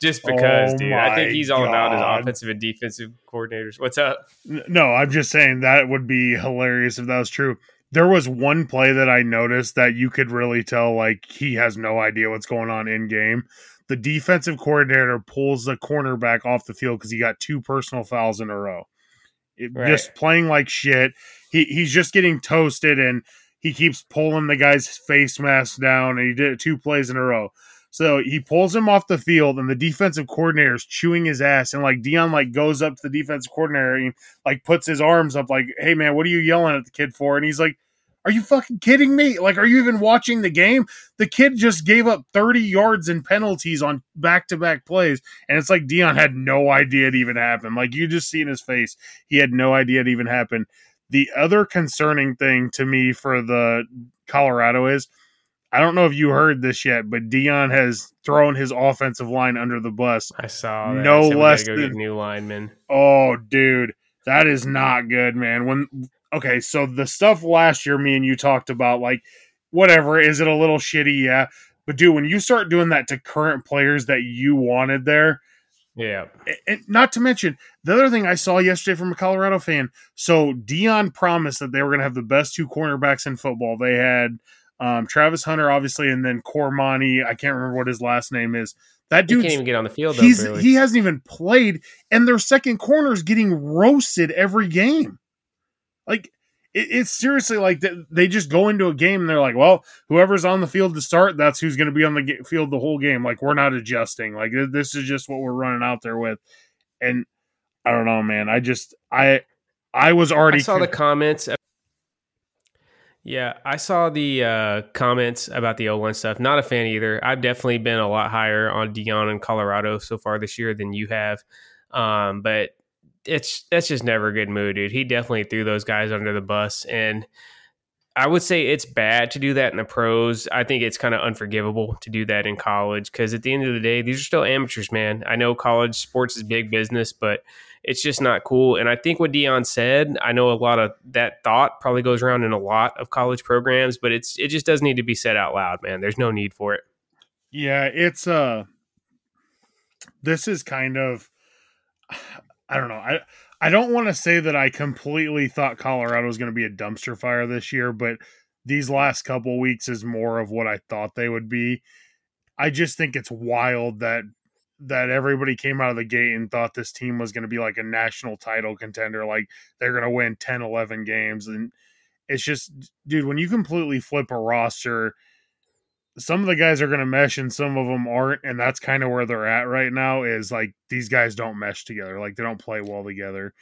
just because, oh dude. I think he's all God. about his offensive and defensive coordinators. What's up? No, I'm just saying that would be hilarious if that was true. There was one play that I noticed that you could really tell like he has no idea what's going on in game. The defensive coordinator pulls the cornerback off the field because he got two personal fouls in a row. It, right. Just playing like shit he he's just getting toasted and he keeps pulling the guy's face mask down and he did it two plays in a row. So he pulls him off the field and the defensive coordinator is chewing his ass and like Deion, like goes up to the defensive coordinator and like puts his arms up like, "Hey man, what are you yelling at the kid for?" And he's like, "Are you fucking kidding me? Like are you even watching the game? The kid just gave up 30 yards in penalties on back-to-back plays and it's like Deion had no idea it even happened. Like you just see in his face, he had no idea it even happened. The other concerning thing to me for the Colorado is I don't know if you heard this yet, but Deion has thrown his offensive line under the bus. I saw that. no less than new linemen. Oh, dude, that is not good, man. When okay, so the stuff last year, me and you talked about, like whatever, is it a little shitty? Yeah, but dude, when you start doing that to current players that you wanted there, yeah. And not to mention the other thing I saw yesterday from a Colorado fan. So Deion promised that they were going to have the best two cornerbacks in football. They had um, Travis Hunter, obviously, and then Cormani. I can't remember what his last name is. That dude can't even get on the field. Though, he's he hasn't even played, and their second corner is getting roasted every game. Like it, it's seriously like they just go into a game and they're like, well, whoever's on the field to start, that's who's going to be on the field the whole game. Like we're not adjusting. Like this is just what we're running out there with. And I don't know, man. I just I I was already I saw the comments. Yeah, I saw the uh, comments about the O line stuff. Not a fan either. I've definitely been a lot higher on Deion in Colorado so far this year than you have. Um, but it's that's just never a good mood, dude. He definitely threw those guys under the bus, and I would say it's bad to do that in the pros. I think it's kind of unforgivable to do that in college because at the end of the day, these are still amateurs, man. I know college sports is big business, but it's just not cool. And I think what Deion said, I know a lot of that thought probably goes around in a lot of college programs, but it's it just doesn't need to be said out loud, man. There's no need for it. Yeah, it's uh this is kind of I don't know. I I don't want to say that I completely thought Colorado was going to be a dumpster fire this year, but these last couple weeks is more of what I thought they would be. I just think it's wild that that everybody came out of the gate and thought this team was going to be like a national title contender like they're going to win 10 11 games and it's just dude when you completely flip a roster some of the guys are going to mesh and some of them aren't and that's kind of where they're at right now is like these guys don't mesh together like they don't play well together.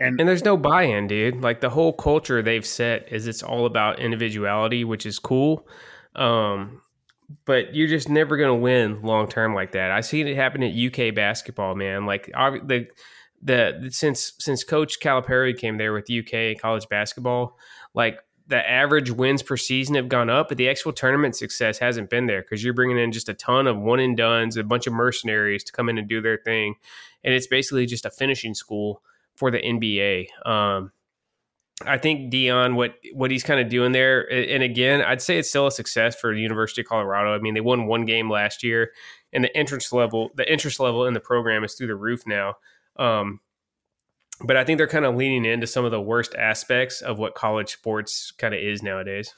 And, and there's no buy-in dude. Like the whole culture they've set is it's all about individuality which is cool. Um but you're just never going to win long term like that I've seen it happen at uk basketball man like the the since since coach calipari came there with uk college basketball like the average wins per season have gone up, but the actual tournament success hasn't been there because you're bringing in just a ton of one and duns, a bunch of mercenaries to come in and do their thing, and it's basically just a finishing school for the NBA. Um, I think Deion, what what he's kind of doing there, and again, I'd say it's still a success for the University of Colorado. I mean, they won one game last year, and the interest level, the interest level in the program is through the roof now. Um, but I think they're kind of leaning into some of the worst aspects of what college sports kind of is nowadays.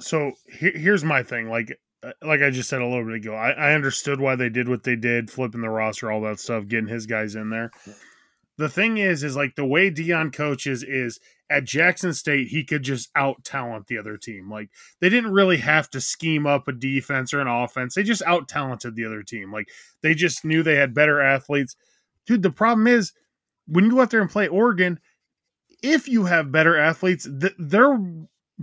So here's my thing, like uh, like I just said a little bit ago, I, I understood why they did what they did, flipping the roster, all that stuff, getting his guys in there. The thing is, is like the way Deion coaches is at Jackson State, he could just out talent the other team. Like they didn't really have to scheme up a defense or an offense; they just out talented the other team. Like they just knew they had better athletes. Dude, the problem is when you go out there and play Oregon, if you have better athletes, they're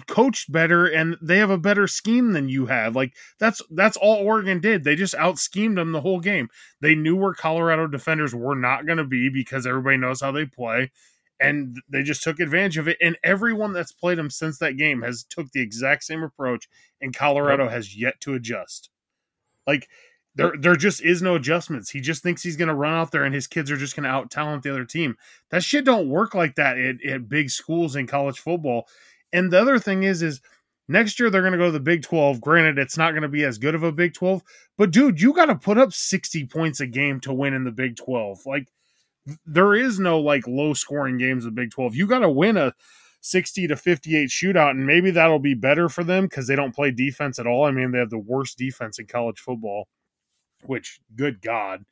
coached better and they have a better scheme than you have. Like that's that's all Oregon did. They just out schemed them the whole game. They knew where Colorado defenders were not going to be because everybody knows how they play and they just took advantage of it and everyone that's played them since that game has took the exact same approach and Colorado yep. has yet to adjust. Like there, there just is no adjustments. He just thinks he's going to run out there and his kids are just going to out talent the other team. That shit don't work like that at, at big schools in college football. And the other thing is, is next year they're going to go to the Big 12. Granted, it's not going to be as good of a Big 12, but dude, you got to put up 60 points a game to win in the Big 12. Like, there is no like low scoring games in the Big 12. You got to win a 60 to 58 shootout, and maybe that'll be better for them because they don't play defense at all. I mean, they have the worst defense in college football which good God,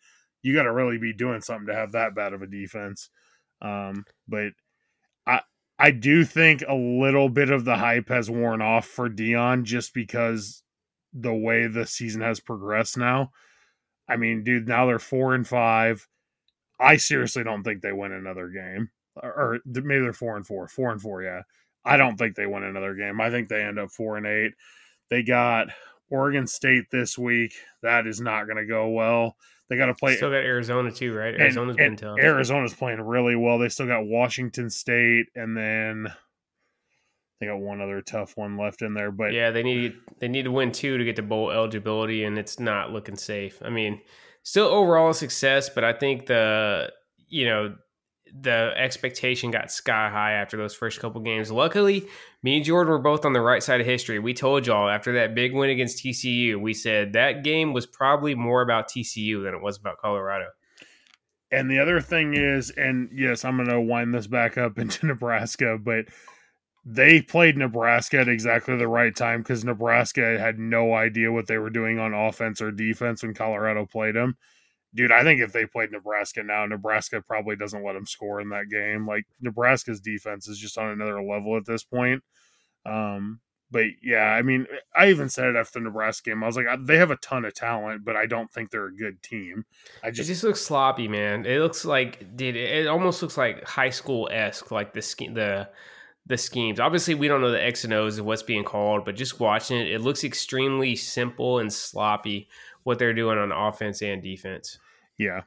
you got to really be doing something to have that bad of a defense. Um, but I do think a little bit of the hype has worn off for Deion just because the way the season has progressed now. I mean, dude, now they're four and five. I seriously don't think they win another game, or maybe they're four and four, four and four. Yeah, I don't think they win another game. I think they end up four and eight. They got Oregon State this week. That is not going to go well. They got to play. Still got Arizona too, right? Arizona's and, been tough. Arizona's playing really well. They still got Washington State, and then they got one other tough one left in there. But yeah, they need they need to win two to get to bowl eligibility, and it's not looking safe. I mean, still overall success, but I think the you know the expectation got sky high after those first couple games. Luckily, me and Jordan were both on the right side of history. We told y'all after that big win against TCU, we said that game was probably more about TCU than it was about Colorado. And the other thing is, and yes, I'm going to wind this back up into Nebraska, but they played Nebraska at exactly the right time because Nebraska had no idea what they were doing on offense or defense when Colorado played them dude, I think if they played Nebraska now, Nebraska probably doesn't let them score in that game. Like Nebraska's defense is just on another level at this point. Um, but yeah, I mean, I even said it after the Nebraska game. I was like, they have a ton of talent, but I don't think they're a good team. I just it just looks sloppy, man. It looks like, dude, it almost looks like high school esque, like the scheme, the the schemes. Obviously, we don't know the X and O's of what's being called, but just watching it, it looks extremely simple and sloppy what they're doing on offense and defense. Yeah,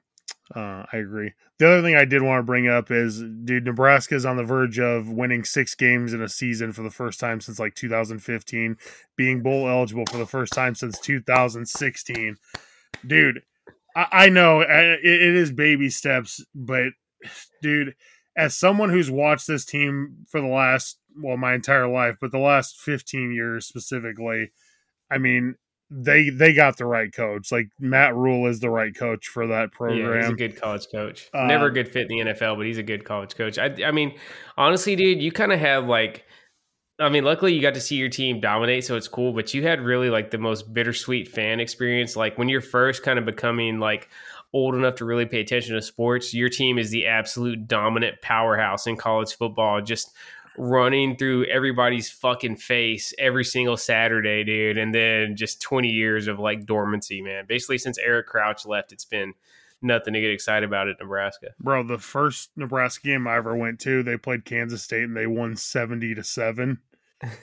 uh, I agree. The other thing I did want to bring up is, dude, Nebraska is on the verge of winning six games in a season for the first time since like 2015, being bowl eligible for the first time since 2016. Dude, I, I know it, it is baby steps, but dude, as someone who's watched this team for the last, well, my entire life, but the last 15 years specifically, I mean, they they got the right coach. Like Matt Rhule is the right coach for that program. Yeah, he's a good college coach. Uh, Never a good fit in the NFL, but he's a good college coach. I I mean, honestly, dude, you kind of have like I mean, luckily you got to see your team dominate, so it's cool. But you had really like the most bittersweet fan experience. Like when you're first kind of becoming like old enough to really pay attention to sports, your team is the absolute dominant powerhouse in college football. Just running through everybody's fucking face every single Saturday, dude. And then just 20 years of like dormancy, man. Basically, since Eric Crouch left, it's been nothing to get excited about at Nebraska. Bro, the first Nebraska game I ever went to, they played Kansas State and they won 70 to 7.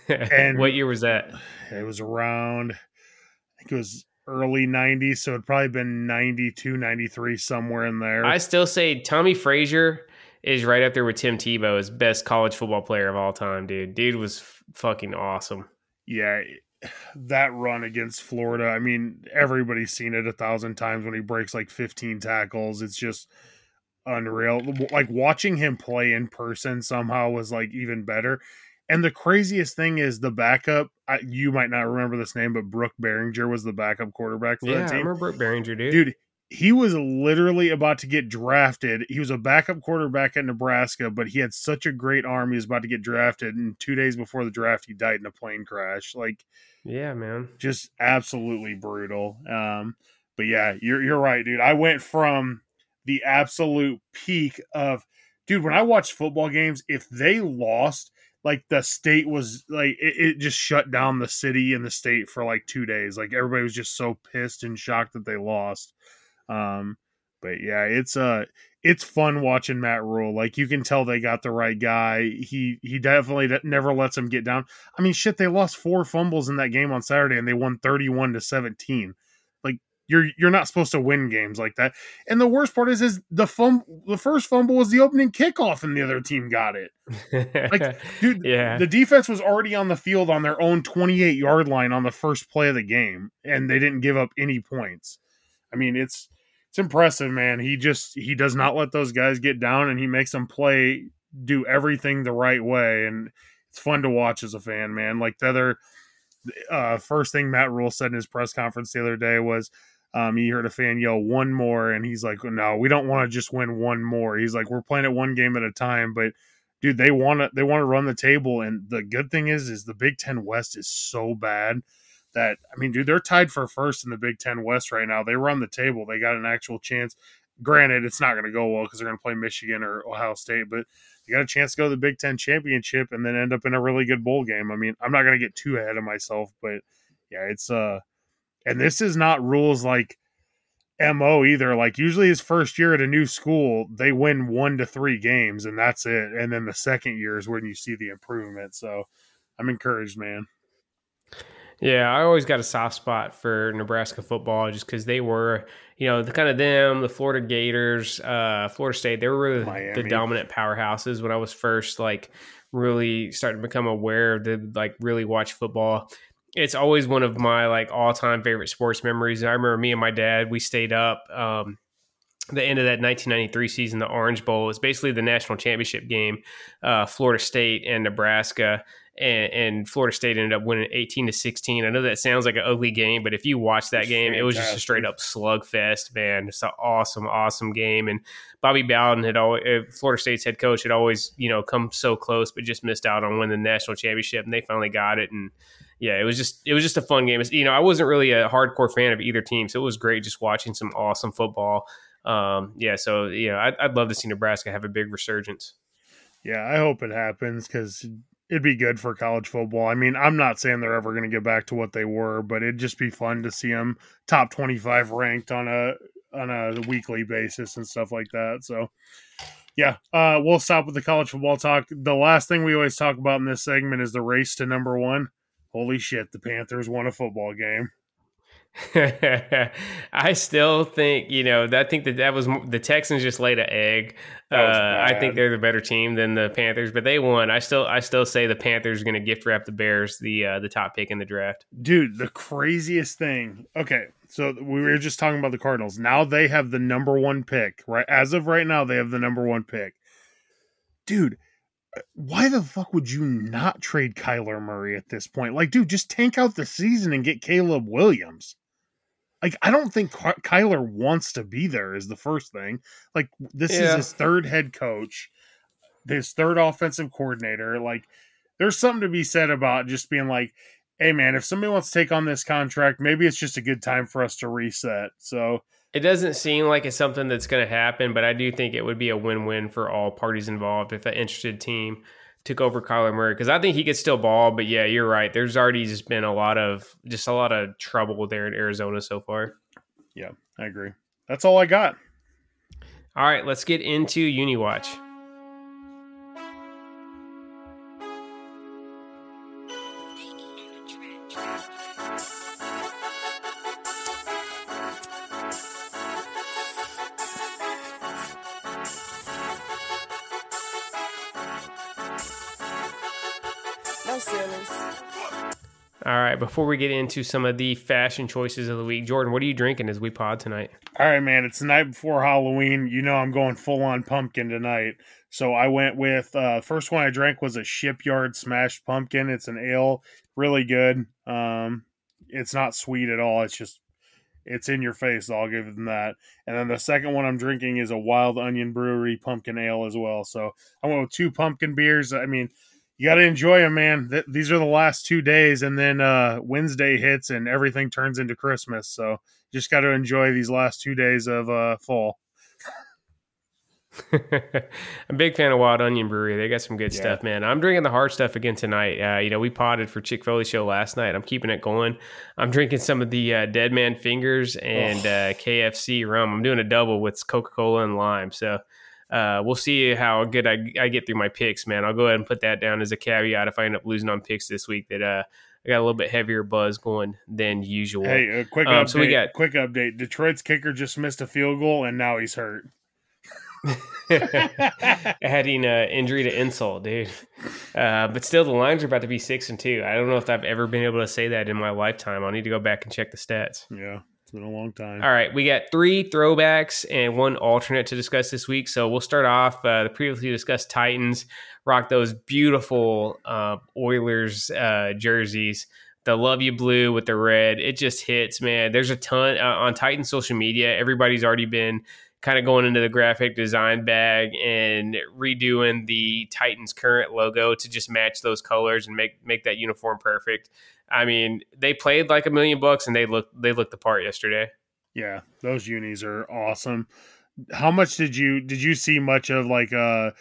And what year was that? It was around I think it was early 90s, so it'd probably been 92, 93 somewhere in there. I still say Tommie Frazier is right up there with Tim Tebow as best college football player of all time, dude. Dude was f- fucking awesome. Yeah, that run against Florida. I mean, everybody's seen it a thousand times when he breaks like 15 tackles. It's just unreal. Like watching him play in person somehow was like even better. And the craziest thing is the backup. I, you might not remember this name, but Brook Berringer was the backup quarterback for yeah, that team. I remember Brook Berringer, dude. Dude, he was literally about to get drafted. He was a backup quarterback at Nebraska, but he had such a great arm. He was about to get drafted, and two days before the draft, he died in a plane crash. Like, yeah, man, just absolutely brutal. Um, but yeah, you're you're right, dude. I went from the absolute peak of, dude. When I watched football games, if they lost, like the state was like it, it just shut down the city and the state for like two days. Like everybody was just so pissed and shocked that they lost. Um, but yeah, it's uh it's fun watching Matt Rhule. Like you can tell they got the right guy. He he definitely never lets them get down. I mean, shit, they lost four fumbles in that game on Saturday and they won 31 to 17. Like you're you're not supposed to win games like that. And the worst part is is the fum the first fumble was the opening kickoff and the other team got it. Like dude, yeah. the defense was already on the field on their own 28 yard line on the first play of the game and they didn't give up any points. I mean, it's it's impressive, man. He just he does not let those guys get down, and he makes them play, do everything the right way, and it's fun to watch as a fan, man. Like the other uh, first thing Matt Rhule said in his press conference the other day was. Um, he heard a fan yell one more, and he's like, "No, we don't want to just win one more." He's like, "We're playing it one game at a time." But dude, they want to they want to run the table, and the good thing is, is the Big Ten West is so bad that I mean, dude, they're tied for first in the Big Ten West right now. They run the table. They got an actual chance. Granted, it's not going to go well because they're going to play Michigan or Ohio State, but you got a chance to go to the Big Ten championship and then end up in a really good bowl game. I mean, I'm not going to get too ahead of myself, but yeah, it's uh, and this is not Rhule's like mo either. Like usually his first year at a new school, they win one to three games and that's it, and then the second year is when you see the improvement. So I'm encouraged, man. Yeah, I always got a soft spot for Nebraska football just because they were, you know, the kind of them, the Florida Gators, uh, Florida State. They were really Miami. the dominant powerhouses when I was first like really starting to become aware of the like really watch football. It's always one of my like all time favorite sports memories. I remember me and my dad we stayed up. Um, the end of that 1993 season, the Orange Bowl was basically the national championship game, uh, Florida State and Nebraska and, and, Florida State ended up winning 18 to 16. I know that sounds like an ugly game, but if you watch that It's game, it was just a straight up slugfest, man. It's an awesome, awesome game. And Bobby Bowden had always, uh, Florida State's head coach, had always, you know, come so close, but just missed out on winning the national championship. And they finally got it. And yeah, it was just, it was just a fun game. It's, you know, I wasn't really a hardcore fan of either team, so it was great just watching some awesome football. Um, yeah, so you know, I'd, I'd love to see Nebraska have a big resurgence. Yeah, I hope it happens because it'd be good for college football. I mean, I'm not saying they're ever going to get back to what they were, but it'd just be fun to see them top 25 ranked on a on a weekly basis and stuff like that. So, yeah, uh, we'll stop with the college football talk. The last thing we always talk about in this segment is the race to number one. Holy shit, the Panthers won a football game. I still think you know. I think that that was the Texans just laid an egg. Uh, I think they're the better team than the Panthers, but they won. I still, I still say the Panthers are going to gift wrap the Bears the uh, the top pick in the draft. Dude, the craziest thing. Okay, so we were just talking about the Cardinals. Now they have the number one pick, right? As of right now, they have the number one pick. Dude, uh, why the fuck would you not trade Kyler Murray at this point? Like, dude, just tank out the season and get Caleb Williams. Like, I don't think Kyler wants to be there, is the first thing. Like, this is his third head coach, his third offensive coordinator. Like, there's something to be said about just being like, hey man, if somebody wants to take on this contract, maybe it's just a good time for us to reset. So it doesn't seem like it's something that's going to happen, but I do think it would be a win-win for all parties involved if an interested team took over Kyler Murray because I think he could still ball. But yeah, you're right. There's already just been a lot of just a lot of trouble there in Arizona so far. Yeah, I agree. That's all I got. All right, let's get into UniWatch. Before we get into some of the fashion choices of the week, Jordan, what are you drinking as we pod tonight? All right, man, it's the night before Halloween. You know I'm going full on pumpkin tonight. So I went with uh first one I drank was a shipyard smashed pumpkin. It's an ale, really good. Um it's not sweet at all. It's just it's in your face. I'll give them that. And then the second one I'm drinking is a Wild Onion Brewery pumpkin ale as well. So I went with two pumpkin beers. I mean, you got to enjoy them, man. Th- these are the last two days, and then uh, Wednesday hits and everything turns into Christmas. So just got to enjoy these last two days of uh, fall. I'm a big fan of Wild Onion Brewery. They got some good yeah. stuff, man. I'm drinking the hard stuff again tonight. Uh, you know, we potted for Chick Foley show last night. I'm keeping it going. I'm drinking some of the uh, Dead Man Fingers and oh. uh, KFC rum. I'm doing a double with Coca Cola and lime. So uh, we'll see how good I, I get through my picks, man. I'll go ahead and put that down as a caveat if I end up losing on picks this week. That uh, I got a little bit heavier buzz going than usual. Hey, a quick um, update. So we got quick update. Detroit's kicker just missed a field goal and now he's hurt. Adding uh, injury to insult, dude. Uh, but still, the Lions are about to be six and two. I don't know if I've ever been able to say that in my lifetime. I'll need to go back and check the stats. Yeah. It's been a long time. All right, we got three throwbacks and one alternate to discuss this week. So we'll start off uh, the previously discussed Titans rock those beautiful uh, Oilers uh, jerseys. The love you blue with the red, it just hits, man. There's a ton uh, on Titan social media. Everybody's already been kind of going into the graphic design bag and redoing the Titans current logo to just match those colors and make make that uniform perfect. I mean, they played like a million bucks and they looked they looked the part yesterday. Yeah, those unis are awesome. How much did you did you see much of like uh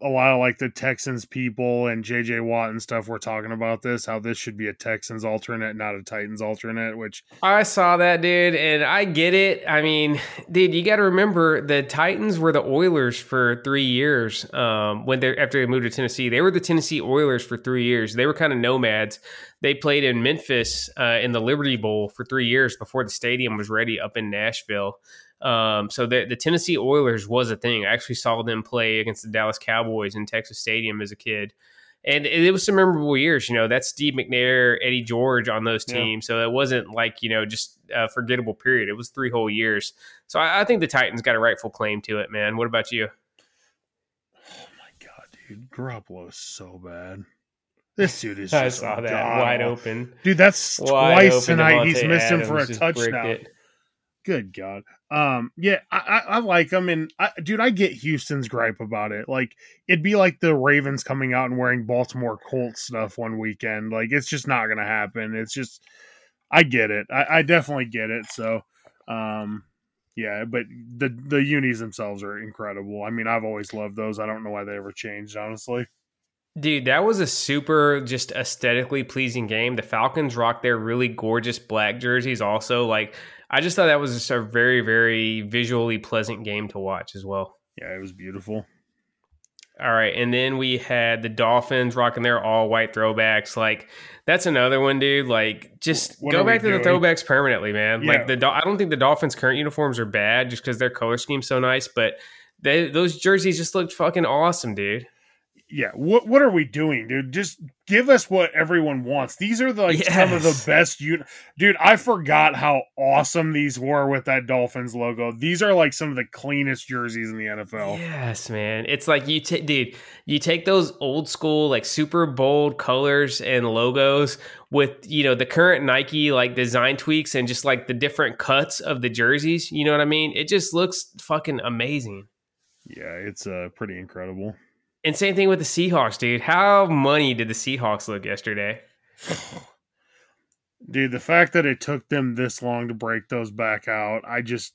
a lot of like the Texans people and JJ Watt and stuff were talking about this, how this should be a Texans alternate, not a Titans alternate, which I saw that, dude, and I get it. I mean, dude, you got to remember the Titans were the Oilers for three years. Um, when they after they moved to Tennessee, they were the Tennessee Oilers for three years. They were kind of nomads. They played in Memphis uh, in the Liberty Bowl for three years before the stadium was ready up in Nashville. Um, so the, the Tennessee Oilers was a thing. I actually saw them play against the Dallas Cowboys in Texas Stadium as a kid. And it, was some memorable years, you know. That's Steve McNair, Eddie George on those teams. Yeah. So it wasn't like, you know, just a forgettable period. It was three whole years. So I, I think the Titans got a rightful claim to it, man. What about you? Oh my god, dude. Garoppolo is so bad. This dude is I saw that wide open. Dude, that's wide twice tonight. He's missed him for a touchdown. Good God. Um, yeah, I, I, I like them, and I, dude, I get Houston's gripe about it. Like, it'd be like the Ravens coming out and wearing Baltimore Colts stuff one weekend. Like, it's just not gonna happen. It's just, I get it. I, I definitely get it. So, um, yeah, but the the unis themselves are incredible. I mean, I've always loved those. I don't know why they ever changed, honestly. Dude, that was a super just aesthetically pleasing game. The Falcons rocked their really gorgeous black jerseys also. Like I just thought that was just a very, very visually pleasant game to watch as well. Yeah, it was beautiful. All right, and then we had the Dolphins rocking their all white throwbacks. Like that's another one, dude. Like just what go back to doing? the throwbacks permanently, man. Yeah. Like the I don't think the Dolphins' current uniforms are bad just because their color scheme's so nice, but they, those jerseys just looked fucking awesome, dude yeah what what are we doing dude? Just give us what everyone wants. These are the, like yes. some of the best you dude i forgot how awesome these were with that dolphins logo. These are like some of the cleanest jerseys in the nfl yes man. It's like you take dude you take those old school like super bold colors and logos with you know the current nike like design tweaks and just like the different cuts of the jerseys you know what i mean? It just looks fucking amazing. Yeah it's uh pretty incredible And same thing with the Seahawks, dude. How money did the Seahawks look yesterday? Dude, the fact that it took them this long to break those back out, I just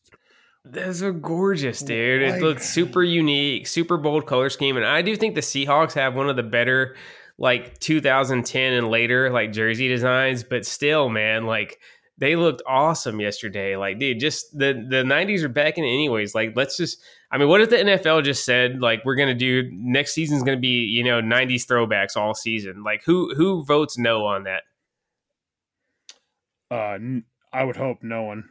those are gorgeous, dude. It looks super unique, super bold color scheme, and I do think the Seahawks have one of the better like 2010 and later like jersey designs, but still, man, like they looked awesome yesterday. Like, dude, just the the 90s are back in anyways. Like, let's just I mean, what if the NFL just said like we're gonna do next season's gonna be, you know, 90s throwbacks all season? Like who who votes no on that? Uh I would hope no one.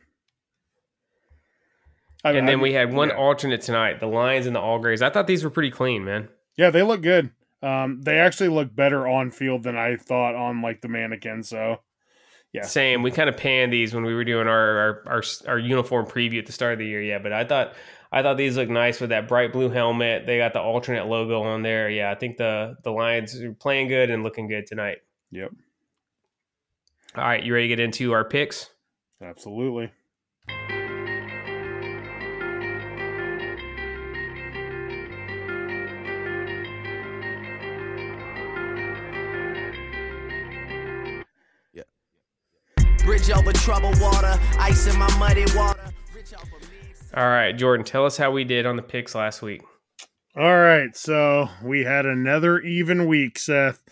I, and then I, we had one yeah. alternate tonight, the Lions and the All Grays. I thought these were pretty clean, man. Yeah, they look good. Um, they actually look better on field than I thought on like the mannequin. So, yeah, same. We kind of panned these when we were doing our, our our our uniform preview at the start of the year. Yeah, but I thought I thought these looked nice with that bright blue helmet. They got the alternate logo on there. Yeah, I think the the Lions are playing good and looking good tonight. Yep. All right, you ready to get into our picks? Absolutely. Bridge over troubled water, ice in my muddy water. All right, Jordan, tell us how we did on the picks last week. All right, so we had another even week, Seth.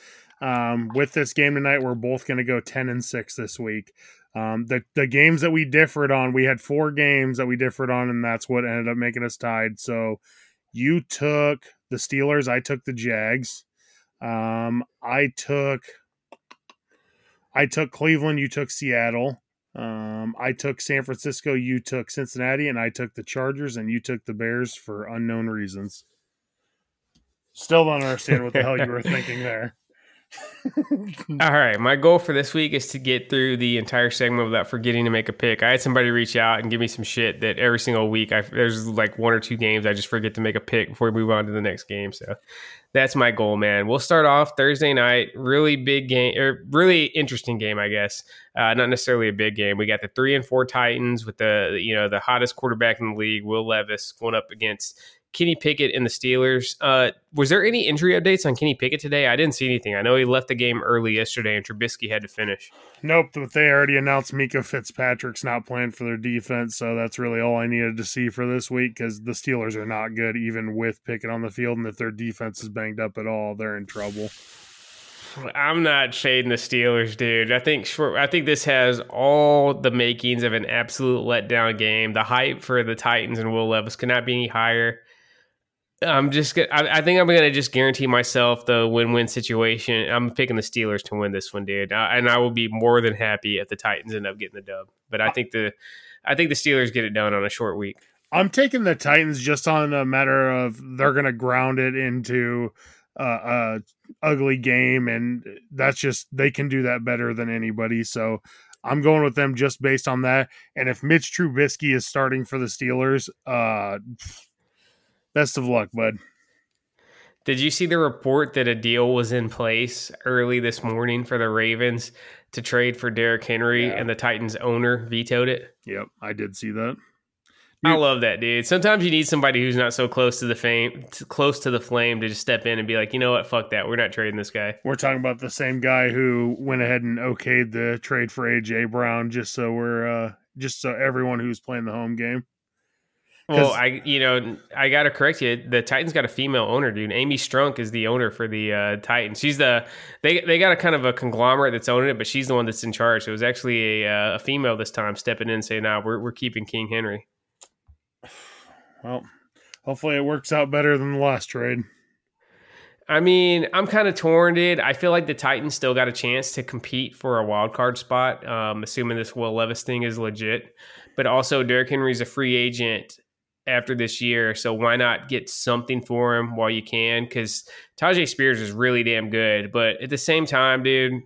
Um, with this game tonight, we're both going to go ten and six this week. Um, the the games that we differed on, we had four games that we differed on, and that's what ended up making us tied. So you took the Steelers, I took the Jags. Um, I took I took Cleveland, you took Seattle. Um, I took San Francisco, you took Cincinnati, and I took the Chargers, and you took the Bears for unknown reasons. Still don't understand what the hell you were thinking there. All right, my goal for this week is to get through the entire segment without forgetting to make a pick. I had somebody reach out and give me some shit that every single week I there's like one or two games I just forget to make a pick before we move on to the next game. So that's my goal, man. We'll start off Thursday night. Really big game, or really interesting game, I guess. Uh, not necessarily a big game. We got the three and four Titans with the you know the hottest quarterback in the league, Will Levis, going up against Kenny Pickett and the Steelers. Uh, was there any injury updates on Kenny Pickett today? I didn't see anything. I know he left the game early yesterday, and Trubisky had to finish. Nope, but they already announced Minkah Fitzpatrick's not playing for their defense, so that's really all I needed to see for this week because the Steelers are not good, even with Pickett on the field, and if their defense is banged up at all, they're in trouble. I'm not shading the Steelers, dude. I think I think this has all the makings of an absolute letdown game. The hype for the Titans and Will Levis cannot be any higher. I'm just. I, I think I'm gonna just guarantee myself the win-win situation. I'm picking the Steelers to win this one, dude, uh, and I will be more than happy if the Titans end up getting the dub. But I think the, I think the Steelers get it done on a short week. I'm taking the Titans just on a matter of they're gonna ground it into a, a ugly game, and that's just they can do that better than anybody. So I'm going with them just based on that. And if Mitch Trubisky is starting for the Steelers, uh best of luck, bud. Did you see the report that a deal was in place early this morning for the Ravens to trade for Derrick Henry yeah. and the Titans owner vetoed it? Yep, I did see that. I love that, dude. Sometimes you need somebody who's not so close to the fame, close to the flame, to just step in and be like, you know what, fuck that, we're not trading this guy. We're talking about the same guy who went ahead and okayed the trade for AJ Brown, just so we're, uh, just so everyone who's playing the home game. Well, I you know I got to correct you. The Titans got a female owner, dude. Amy Strunk is the owner for the uh, Titans. She's the they they got a kind of a conglomerate that's owning it, but she's the one that's in charge. So it was actually a, uh, a female this time stepping in, saying, "Nah, we're we're keeping King Henry." Well, hopefully it works out better than the last trade. I mean, I'm kind of torn, dude. I feel like the Titans still got a chance to compete for a wild card spot, um, assuming this Will Levis thing is legit. But also, Derrick Henry's a free agent after this year. So why not get something for him while you can? Because Tyjae Spears is really damn good. But at the same time, dude,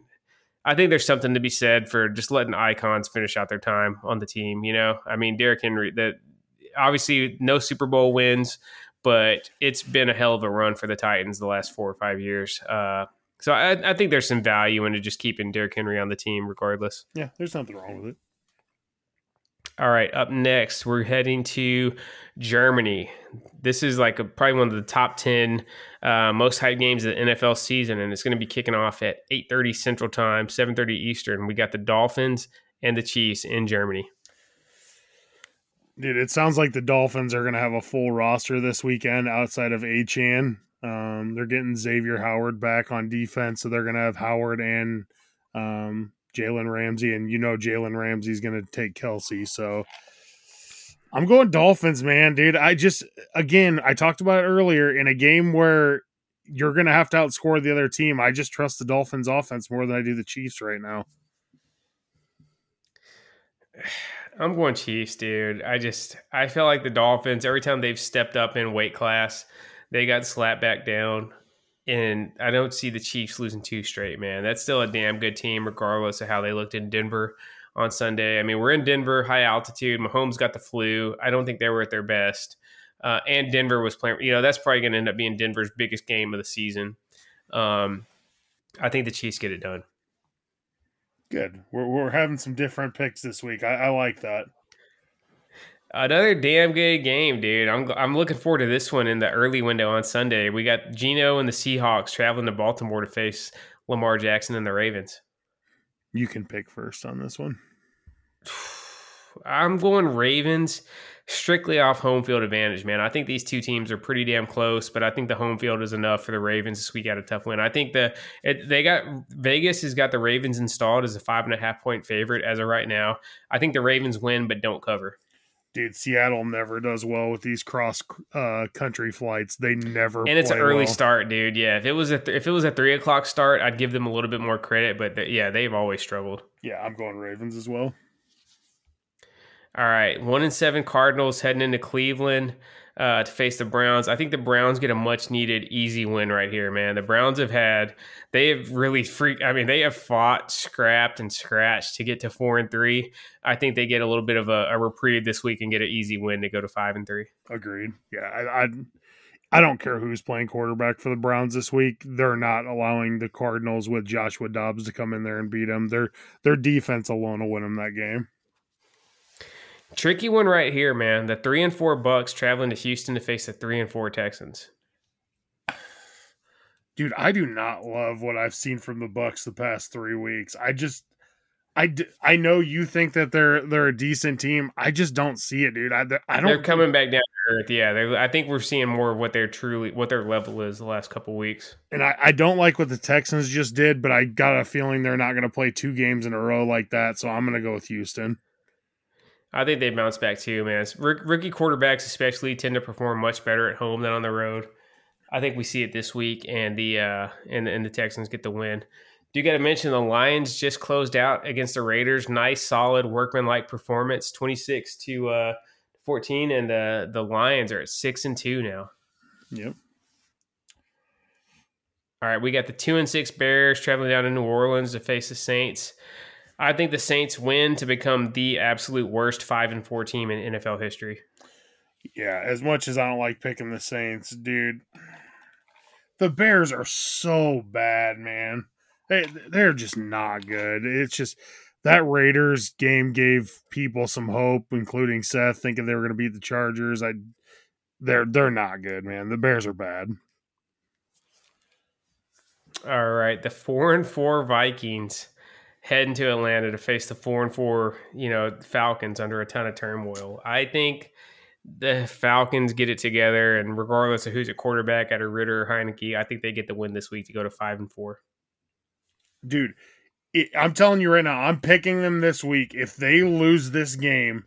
I think there's something to be said for just letting icons finish out their time on the team. You know, I mean, Derrick Henry, that obviously no Super Bowl wins, but it's been a hell of a run for the Titans the last four or five years. Uh, so I, I think there's some value into just keeping Derrick Henry on the team, regardless. Yeah, there's nothing wrong with it. All right, up next, we're heading to Germany. This is like a, probably one of the top 10 uh, most hype games of the NFL season, and it's going to be kicking off at 8.30 Central Time, 7.30 Eastern. We got the Dolphins and the Chiefs in Germany. Dude, it sounds like the Dolphins are going to have a full roster this weekend outside of Achane. Um, they're getting Xavier Howard back on defense, so they're going to have Howard and um, Jalen Ramsey, and you know Jalen Ramsey's going to take Kelce. So I'm going Dolphins, man, dude. I just again, I talked about it earlier in a game where you're going to have to outscore the other team. I just trust the Dolphins offense more than I do the Chiefs right now. I'm going Chiefs, dude. I just I feel like the Dolphins every time they've stepped up in weight class, they got slapped back down and I don't see the Chiefs losing two straight, man. That's still a damn good team, regardless of how they looked in Denver on Sunday. I mean, we're in Denver, high altitude. Mahomes got the flu. I don't think they were at their best. Uh, and Denver was playing, you know, that's probably going to end up being Denver's biggest game of the season. Um, I think the Chiefs get it done. Good. We're, we're having some different picks this week. I, I like that. Another damn good game, dude. I'm I'm looking forward to this one in the early window on Sunday. We got Geno and the Seahawks traveling to Baltimore to face Lamar Jackson and the Ravens. You can pick first on this one. I'm going Ravens strictly off home field advantage, man. I think these two teams are pretty damn close, but I think the home field is enough for the Ravens to squeak out a tough win. I think the it, they got Vegas has got the Ravens installed as a five and a half point favorite as of right now. I think the Ravens win, but don't cover dude, Seattle never does well with these cross uh, country flights. They never and it's an early well. start, dude. Yeah, if it was a th- if it was a three o'clock start, I'd give them a little bit more credit. But th- yeah, they've always struggled. Yeah, I'm going Ravens as well. All right, one and seven Cardinals heading into Cleveland uh, to face the Browns. I think the Browns get a much needed easy win right here, man. The Browns have had they have really freak. I mean, they have fought, scrapped, and scratched to get to four and three. I think they get a little bit of a, a reprieve this week and get an easy win to go to five and three. Agreed. Yeah, I, I I don't care who's playing quarterback for the Browns this week. They're not allowing the Cardinals with Joshua Dobbs to come in there and beat them. Their their defense alone will win them that game. Tricky one right here, man. The three and four Bucs traveling to Houston to face the three and four Texans. Dude, I do not love what I've seen from the Bucs the past three weeks. I just, I, I know you think that they're they're a decent team. I just don't see it, dude. I, I don't. They're coming back down to earth. Yeah, I think we're seeing more of what they're truly what their level is the last couple weeks. And I, I don't like what the Texans just did, but I got a feeling they're not going to play two games in a row like that. So I'm going to go with Houston. I think they bounce back too, man. rookie quarterbacks, especially, tend to perform much better at home than on the road. I think we see it this week, and the uh, and, and the Texans get the win. Do you got to mention the Lions just closed out against the Raiders? Nice, solid, workmanlike performance, twenty six to uh, fourteen, and the the Lions are at six and two now. Yep. All right, we got the two and six Bears traveling down to New Orleans to face the Saints. I think the Saints win to become the absolute worst five and four team in NFL history. Yeah, as much as I don't like picking the Saints, dude, the Bears are so bad, man. They they're just not good. It's just that Raiders game gave people some hope, including Seth, thinking they were going to beat the Chargers. I they're they're not good, man. The Bears are bad. All right, the four and four Vikings heading to Atlanta to face the four and four, you know, Falcons under a ton of turmoil. I think the Falcons get it together, and regardless of who's a quarterback, at a Ridder or Heinicke, I think they get the win this week to go to five and four. Dude, it, I'm telling you right now, I'm picking them this week. If they lose this game,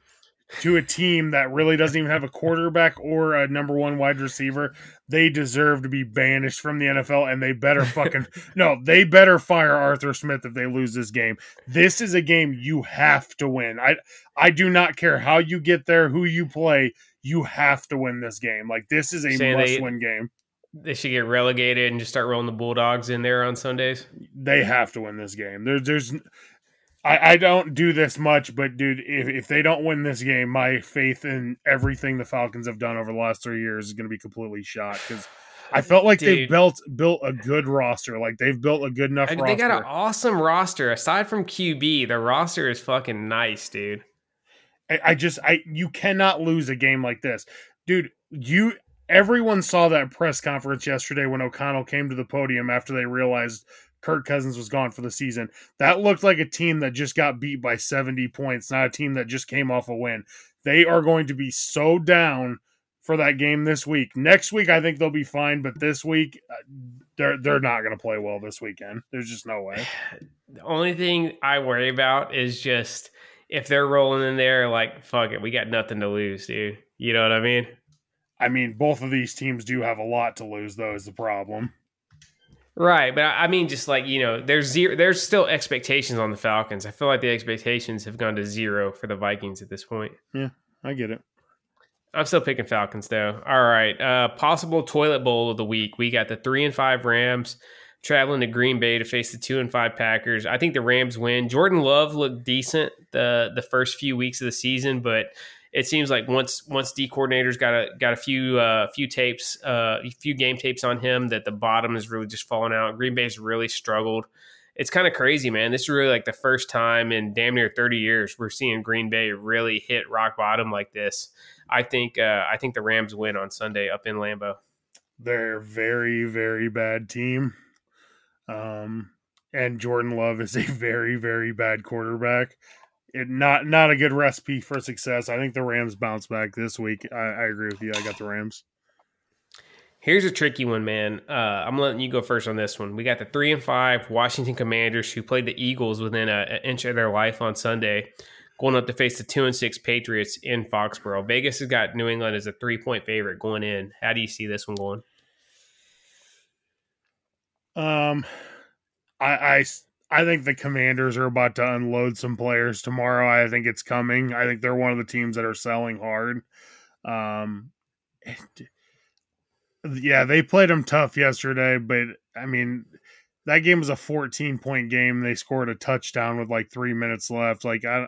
to a team that really doesn't even have a quarterback or a number one wide receiver, they deserve to be banished from the NFL and they better fucking no, they better fire Arthur Smith if they lose this game. This is a game you have to win. I I do not care how you get there, who you play, you have to win this game. Like this is a must win game. They should get relegated and just start rolling the Bulldogs in there on Sundays. They have to win this game. There's there's I, I don't do this much, but dude, if, if they don't win this game, my faith in everything the Falcons have done over the last three years is going to be completely shot because I felt like they built built a good roster. Like they've built a good enough. I mean, they got an awesome roster. Aside from QB, the roster is fucking nice, dude. I, I just I you cannot lose a game like this, dude. You everyone saw that press conference yesterday when O'Connell came to the podium after they realized Kirk Cousins was gone for the season. That looked like a team that just got beat by 70 points, not a team that just came off a win. They are going to be so down for that game this week. Next week, I think they'll be fine, but this week, uh, they're they're not going to play well this weekend. There's just no way. The only thing I worry about is just if they're rolling in there, like fuck it, we got nothing to lose, dude. You know what I mean? I mean, both of these teams do have a lot to lose, though. Is the problem? Right, but I mean, just like you know, there's zero. There's still expectations on the Falcons. I feel like the expectations have gone to zero for the Vikings at this point. Yeah, I get it. I'm still picking Falcons though. All right. Uh, possible toilet bowl of the week. We got the three and five Rams traveling to Green Bay to face the two and five Packers. I think the Rams win. Jordan Love looked decent the the first few weeks of the season, but it seems like once once D coordinators got a got a few uh, few tapes, uh, a few game tapes on him, that the bottom is really just falling out. Green Bay's really struggled. It's kind of crazy, man. This is really like the first time in damn near 30 years we're seeing Green Bay really hit rock bottom like this. I think uh, I think the Rams win on Sunday up in Lambeau. They're very very bad team, um, and Jordan Love is a very very bad quarterback. It not not a good recipe for success. I think the Rams bounce back this week. I, I agree with you. I got the Rams. Here's a tricky one, man. Uh, I'm letting you go first on this one. We got the three and five Washington Commanders who played the Eagles within a, an inch of their life on Sunday going up to face the two and six Patriots in Foxborough. Vegas has got New England as a three point favorite going in. How do you see this one going? Um, I, I I think the Commanders are about to unload some players tomorrow. I think it's coming. I think they're one of the teams that are selling hard. Um, yeah, they played them tough yesterday, but I mean, that game was a 14 point game. They scored a touchdown with like three minutes left. Like I,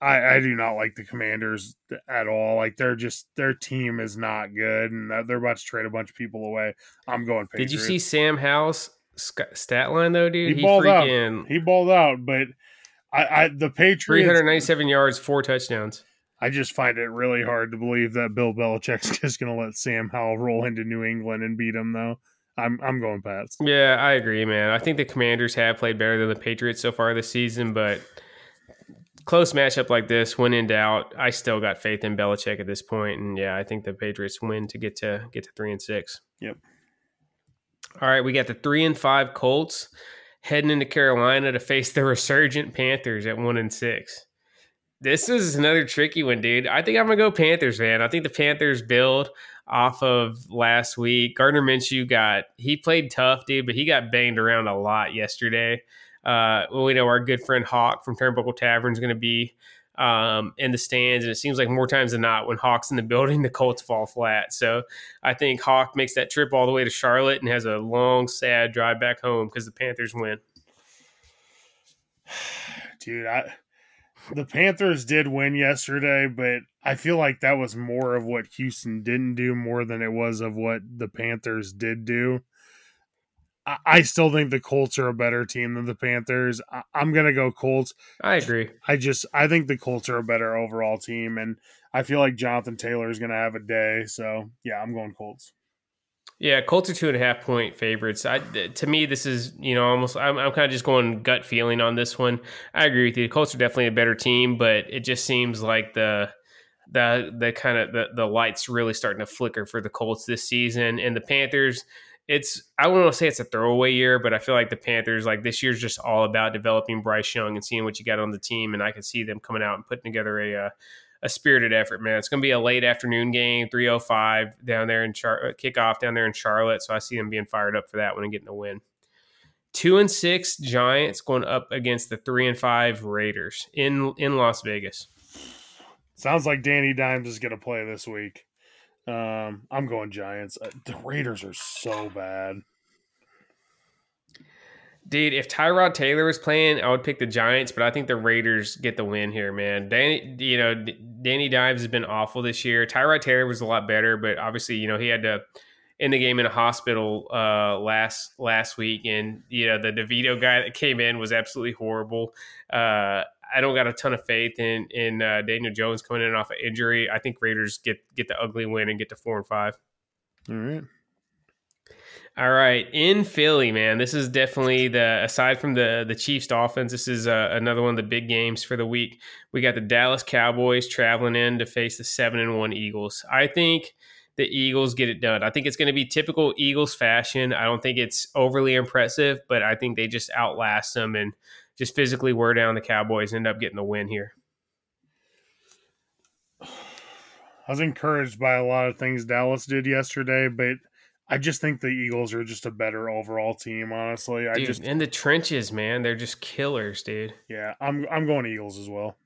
I, I do not like the Commanders at all. Like they're just their team is not good, and they're about to trade a bunch of people away. I'm going. Patriots. Did you see Sam Howell's stat line though, dude? He, he balled freaking, out. He balled out, but I, I the Patriots 397 yards, four touchdowns. I just find it really hard to believe that Bill Belichick's just going to let Sam Howell roll into New England and beat him, though. I'm I'm going Pats. Yeah, I agree, man. I think the Commanders have played better than the Patriots so far this season, but close matchup like this, when in doubt, I still got faith in Belichick at this point, and yeah, I think the Patriots win to get to get to three and six. Yep. All right, we got the three and five Colts heading into Carolina to face the resurgent Panthers at one and six. This is another tricky one, dude. I think I'm gonna go Panthers, man. I think the Panthers build off of last week. Gardner Minshew got he played tough, dude, but he got banged around a lot yesterday. Uh, we know our good friend Hawk from Turnbuckle Tavern is going to be um, in the stands, and it seems like more times than not, when Hawk's in the building, the Colts fall flat. So I think Hawk makes that trip all the way to Charlotte and has a long, sad drive back home because the Panthers win. Dude, I, the Panthers did win yesterday, but I feel like that was more of what Houston didn't do more than it was of what the Panthers did do. I still think the Colts are a better team than the Panthers. I'm gonna go Colts. I agree. I just I think the Colts are a better overall team, and I feel like Jonathan Taylor is gonna have a day. So yeah, I'm going Colts. Yeah, Colts are two and a half point favorites. I, to me, this is you know almost. I'm, I'm kind of just going gut feeling on this one. I agree with you. The Colts are definitely a better team, but it just seems like the the the kind of the, the lights really starting to flicker for the Colts this season, and the Panthers it's I don't want to say it's a throwaway year, but I feel like the Panthers like this year's just all about developing Bryce Young and seeing what you got on the team, and I can see them coming out and putting together a uh, a spirited effort, man. It's going to be a late afternoon game, three oh five down there in Char- uh, kickoff down there in Charlotte, so I see them being fired up for that one and getting a win. Two and six Giants going up against the three and five Raiders in in Las Vegas. Sounds like Danny Dimes is going to play this week. Um, I'm going Giants. Uh, the Raiders are so bad. Dude, if Tyrod Taylor was playing, I would pick the Giants, but I think the Raiders get the win here, man. Danny, you know, Danny Dimes has been awful this year. Tyrod Taylor was a lot better, but obviously, you know, he had to end the game in a hospital uh, last last week, and you know, the DeVito guy that came in was absolutely horrible. Uh, I don't got a ton of faith in in uh, Daniel Jones coming in off an injury. I think Raiders get get the ugly win and get to four and five. All right. All right, in Philly, man, this is definitely the aside from the the Chiefs Dolphins, this is uh, another one of the big games for the week. We got the Dallas Cowboys traveling in to face the seven and one Eagles. I think the Eagles get it done. I think it's going to be typical Eagles fashion. I don't think it's overly impressive, but I think they just outlast them and just physically wear down the Cowboys. End up getting the win here. I was encouraged by a lot of things Dallas did yesterday, but I just think the Eagles are just a better overall team. Honestly, I just in the trenches, man, they're just killers, dude. yeah, I'm I'm going Eagles as well.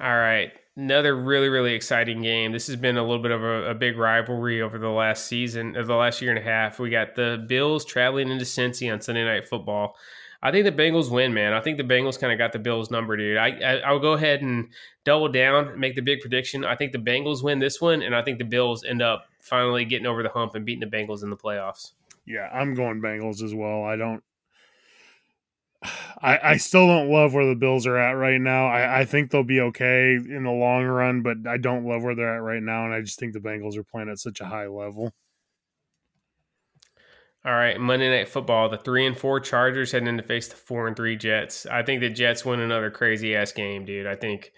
All right, another really really exciting game. This has been a little bit of a, a big rivalry over the last season, of the last year and a half. We got the Bills traveling into Cincy on Sunday Night Football. I think the Bengals win, man. I think the Bengals kind of got the Bills number, dude. I, I I'll go ahead and double down, make the big prediction. I think the Bengals win this one, and I think the Bills end up finally getting over the hump and beating the Bengals in the playoffs. Yeah, I'm going Bengals as well. I don't. I, I still don't love where the Bills are at right now. I, I think they'll be okay in the long run, but I don't love where they're at right now, and I just think the Bengals are playing at such a high level. All right, Monday Night Football. The three and four Chargers heading in to face the four and three Jets. I think the Jets win another crazy ass game, dude. I think,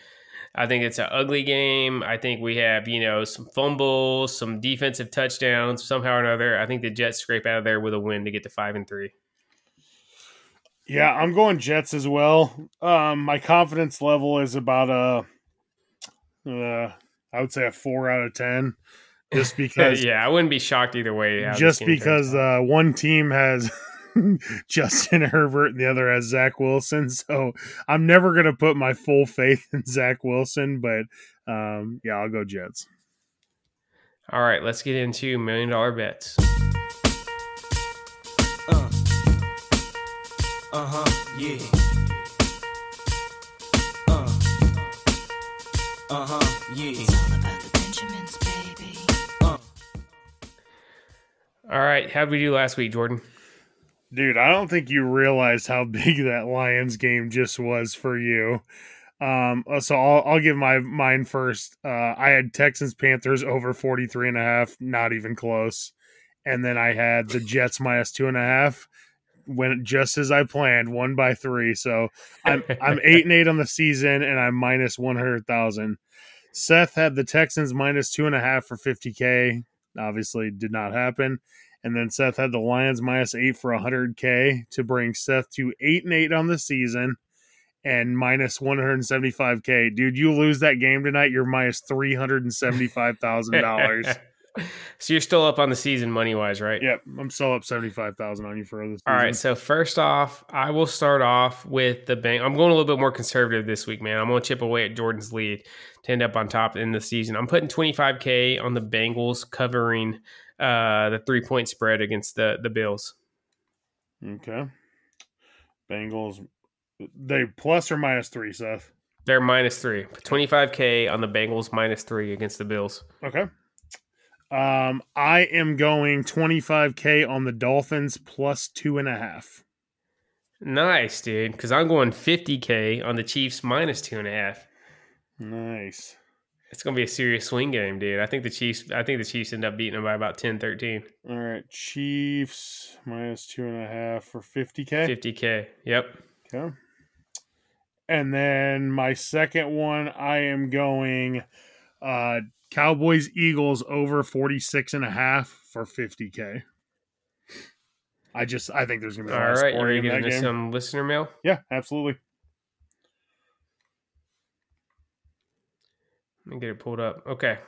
I think it's an ugly game. I think we have you know some fumbles, some defensive touchdowns somehow or another. I think the Jets scrape out of there with a win to get to five and three. Yeah, I'm going Jets as well. Um, my confidence level is about a, uh, I would say a four out of ten, just because. yeah, I wouldn't be shocked either way. just because uh, one team has Justin Herbert and the other has Zach Wilson. So I'm never going to put my full faith in Zach Wilson, but um, yeah, I'll go Jets. All right, let's get into million dollar bets. Uh. Uh-huh, yeah. Uh. Uh-huh, yeah. All right, how did we do last week, Jordan? Dude, I don't think you realized how big that Lions game just was for you. Um, uh, so I'll, I'll give my mine first. Uh, I had Texans Panthers over 43 and a half, not even close. And then I had the Jets minus two and a half. Went just as I planned, won by three. So I'm I'm eight and eight on the season, and I'm minus one hundred thousand. Seth had the Texans minus two and a half for fifty k obviously did not happen. And then Seth had the Lions minus eight for 100K to bring Seth to eight and eight on the season and minus 175K. Dude, you lose that game tonight, you're minus $375,000. so you're still up on the season money wise, right? Yep, I'm still up seventy five thousand on you for this. All right, so first off, I will start off with the bank. I'm going a little bit more conservative this week, man. I'm going to chip away at Jordan's lead to end up on top in the season. I'm putting 25k on the Bengals covering uh, the three point spread against the the Bills. Okay. Bengals, they plus or minus three, Seth. They're minus three. 25k on the Bengals minus three against the Bills. Okay. Um, I am going 25k on the Dolphins plus two and a half. Nice, dude. Because I'm going 50k on the Chiefs minus two and a half. Nice. It's going to be a serious swing game, dude. I think the Chiefs. I think the Chiefs end up beating them by about 10, 13. All right, Chiefs minus two and a half for 50k. 50k. Yep. Okay. And then my second one, I am going uh Cowboys Eagles over 46 and a half for 50k. I just I think there's gonna be All. You ready in to get that some listener mail? Yeah, absolutely. Let me get it pulled up. Okay.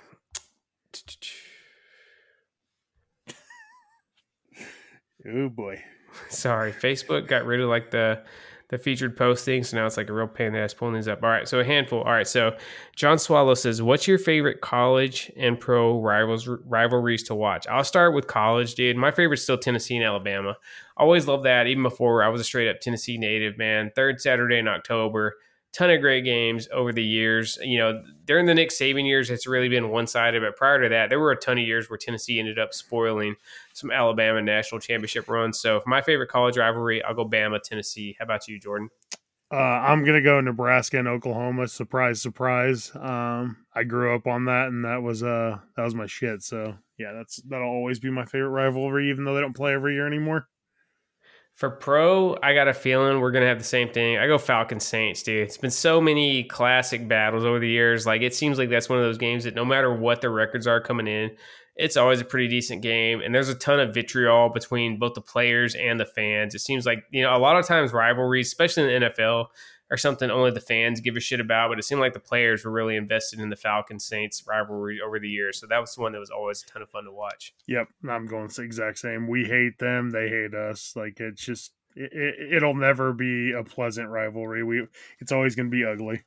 Oh boy. Sorry, Facebook got rid of like the the featured posting, so now it's like a real pain in the ass pulling these up. All right, so a handful. All right, so John Swallow says, "What's your favorite college and pro rivals rivalries to watch?" I'll start with college, dude. My favorite's still Tennessee and Alabama. Always love that, even before I was a straight up Tennessee native. Man, third Saturday in October. Ton of great games over the years. You know, during the Nick Saban years, it's really been one sided. But prior to that, there were a ton of years where Tennessee ended up spoiling some Alabama national championship runs. So for my favorite college rivalry, I'll go Bama, Tennessee. How about you, Jordan? Uh, I'm gonna go Nebraska and Oklahoma. Surprise, surprise. Um, I grew up on that, and that was uh that was my shit. So yeah, that's that'll always be my favorite rivalry, even though they don't play every year anymore. For pro, I got a feeling we're gonna have the same thing. I go Falcon Saints, dude. It's been so many classic battles over the years. Like it seems like that's one of those games that no matter what the records are coming in, it's always a pretty decent game. And there's a ton of vitriol between both the players and the fans. It seems like you know a lot of times rivalries, especially in the NFL, are something only the fans give a shit about. But it seemed like the players were really invested in the Falcon Saints rivalry over the years. So that was one that was always a ton of fun to watch. Yep, I'm going the exact same. We hate them, they hate us. Like it's just it, it, it'll never be a pleasant rivalry. We it's always going to be ugly.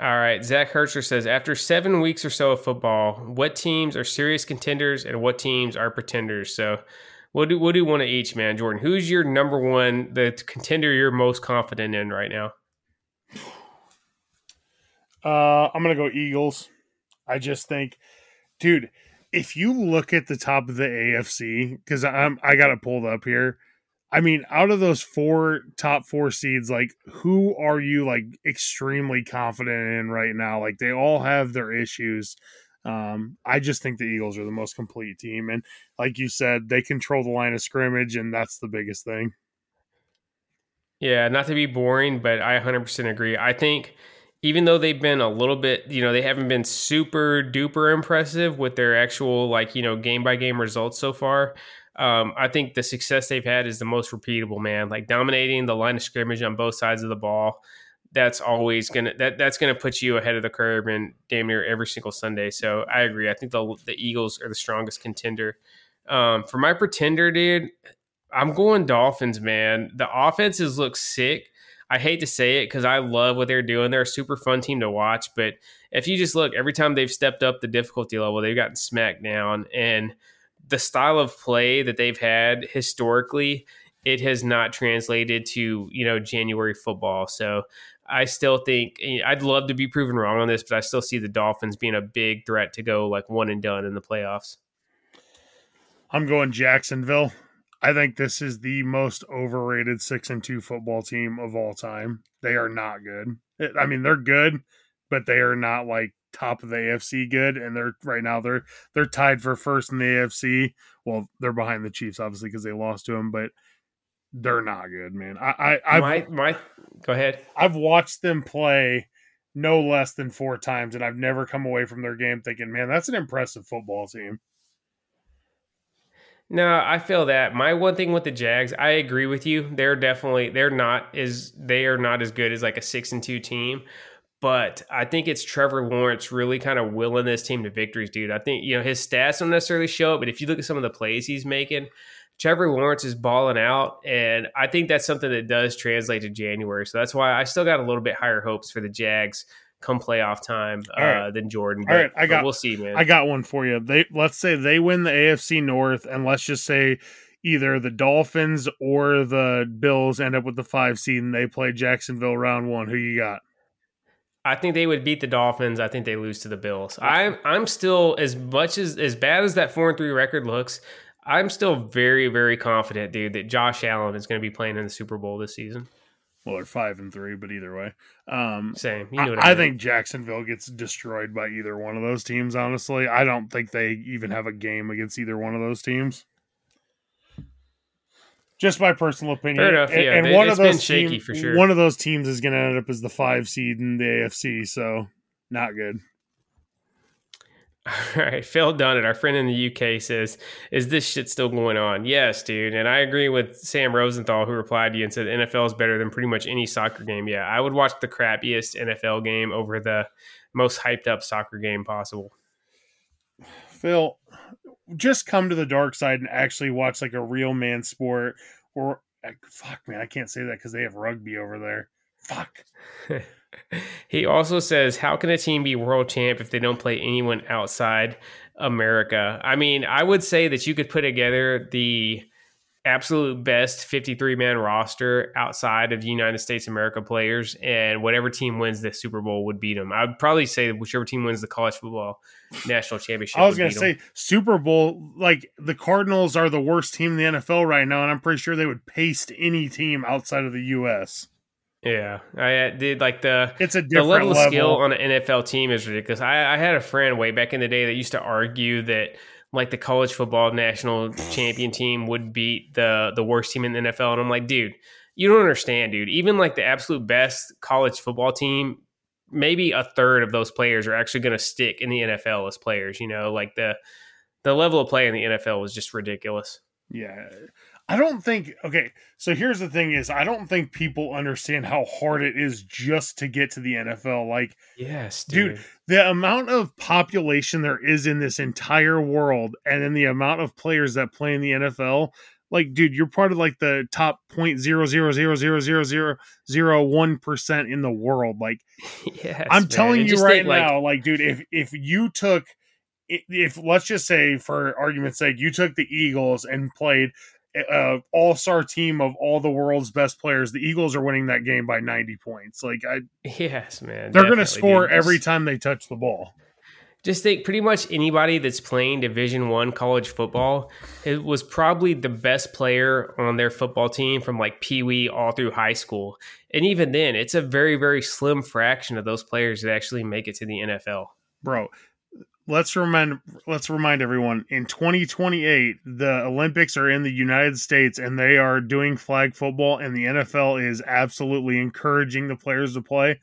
All right. Zach Hertzler says After seven weeks or so of football, what teams are serious contenders and what teams are pretenders? So, we'll do, we'll do one of each, man. Jordan, who's your number one, the contender you're most confident in right now? Uh, I'm to go Eagles. I just think, dude, if you look at the top of the AFC, because I'm I got it pulled up here. I mean, out of those four top four seeds, like who are you like extremely confident in right now? Like they all have their issues. Um, I just think the Eagles are the most complete team, and like you said, they control the line of scrimmage, and that's the biggest thing. Yeah, not to be boring, but I 100% agree. I think even though they've been a little bit, you know, they haven't been super duper impressive with their actual like you know game by game results so far. Um, I think the success they've had is the most repeatable, man. Like dominating the line of scrimmage on both sides of the ball. That's always gonna that that's gonna put you ahead of the curve and damn near every single Sunday. So I agree. I think the the Eagles are the strongest contender. Um, for my pretender, dude, I'm going Dolphins, man. The offenses look sick. I hate to say it because I love what they're doing. They're a super fun team to watch. But if you just look, every time they've stepped up the difficulty level, they've gotten smacked down. And the style of play that they've had historically, it has not translated to you know January football. So I still think eh, I'd love to be proven wrong on this, but I still see the Dolphins being a big threat to go like one and done in the playoffs. I'm going Jacksonville. I think this is the most overrated six and two football team of all time. They are not good. Eh, I mean, they're good, but they are not like top of the AFC good, and they're right now they're they're tied for first in the AFC. Well, they're behind the Chiefs obviously because they lost to them, but they're not good, man. I I I've, my my go ahead. I've watched them play no less than four times, and I've never come away from their game thinking, man, that's an impressive football team. No, I feel that. My one thing with the Jags, I agree with you. They're definitely they're not as they are not as good as like a six and two team. But I think it's Trevor Lawrence really kind of willing this team to victories, dude. I think, you know, his stats don't necessarily show it, but if you look at some of the plays he's making, Trevor Lawrence is balling out. And I think that's something that does translate to January. So that's why I still got a little bit higher hopes for the Jags come playoff time uh, right. than Jordan. But, All right, I got. We'll see, man. I got one for you. They let's say they win the AFC North, and let's just say either the Dolphins or the Bills end up with the five seed, and they play Jacksonville round one. Who you got? I think they would beat the Dolphins. I think they lose to the Bills. I'm I'm still as much as as bad as that four and three record looks. I'm still very very confident, dude, that Josh Allen is going to be playing in the Super Bowl this season. Well, they're five and three, but either way, um, same. You know I, I, I think Jacksonville gets destroyed by either one of those teams. Honestly, I don't think they even have a game against either one of those teams. Just my personal opinion. Fair enough. Yeah, and, one of those shaky team, for sure. One of those teams is going to end up as the five seed in the AFC, so not good. All right, Phil Dunnett, our friend in the UK, says, "Is this shit still going on?" Yes, dude, and I agree with Sam Rosenthal, who replied to you and said NFL is better than pretty much any soccer game. Yeah, I would watch the crappiest NFL game over the most hyped up soccer game possible. Phil, just come to the dark side and actually watch like a real man sport or eh, fuck man, I can't say that because they have rugby over there. Fuck. he also says, How can a team be world champ if they don't play anyone outside America? I mean, I would say that you could put together the absolute best 53 man roster outside of United States America players, and whatever team wins the Super Bowl would beat them. I'd probably say whichever team wins the college football national championship. I was going to say Super Bowl, like the Cardinals are the worst team in the NFL right now, and I'm pretty sure they would paste any team outside of the U.S. Yeah, I did like the It's a the different level, level. of skill on an NFL team is ridiculous. I, I had a friend way back in the day that used to argue that like the college football national champion team would beat the the worst team in the NFL, and I'm like, dude, you don't understand, dude. Even like the absolute best college football team, maybe a third of those players are actually going to stick in the NFL as players. You know, like the the level of play in the NFL was just ridiculous. Yeah. I don't think okay, so here's the thing is I don't think people understand how hard it is just to get to the NFL. Like Yes, Dude, the amount of population there is in this entire world and then the amount of players that play in the NFL, like dude, you're part of like the top point zero zero zero zero zero zero zero one percent in the world. Like yes, I'm man. telling you right like, now, like, dude, if if you took, if let's just say for argument's sake, you took the Eagles and played uh all star team of all the world's best players, the Eagles are winning that game by 90 points. Like, I yes, man, they're going to score dude. every time they touch the ball. just think pretty much anybody that's playing division one college football it was probably the best player on their football team from like pee-wee all through high school and even then it's a very very slim fraction of those players that actually make it to the nfl Bro, let's remind let's remind everyone in 2028 the Olympics are in the United States and they are doing flag football and the NFL is absolutely encouraging the players to play.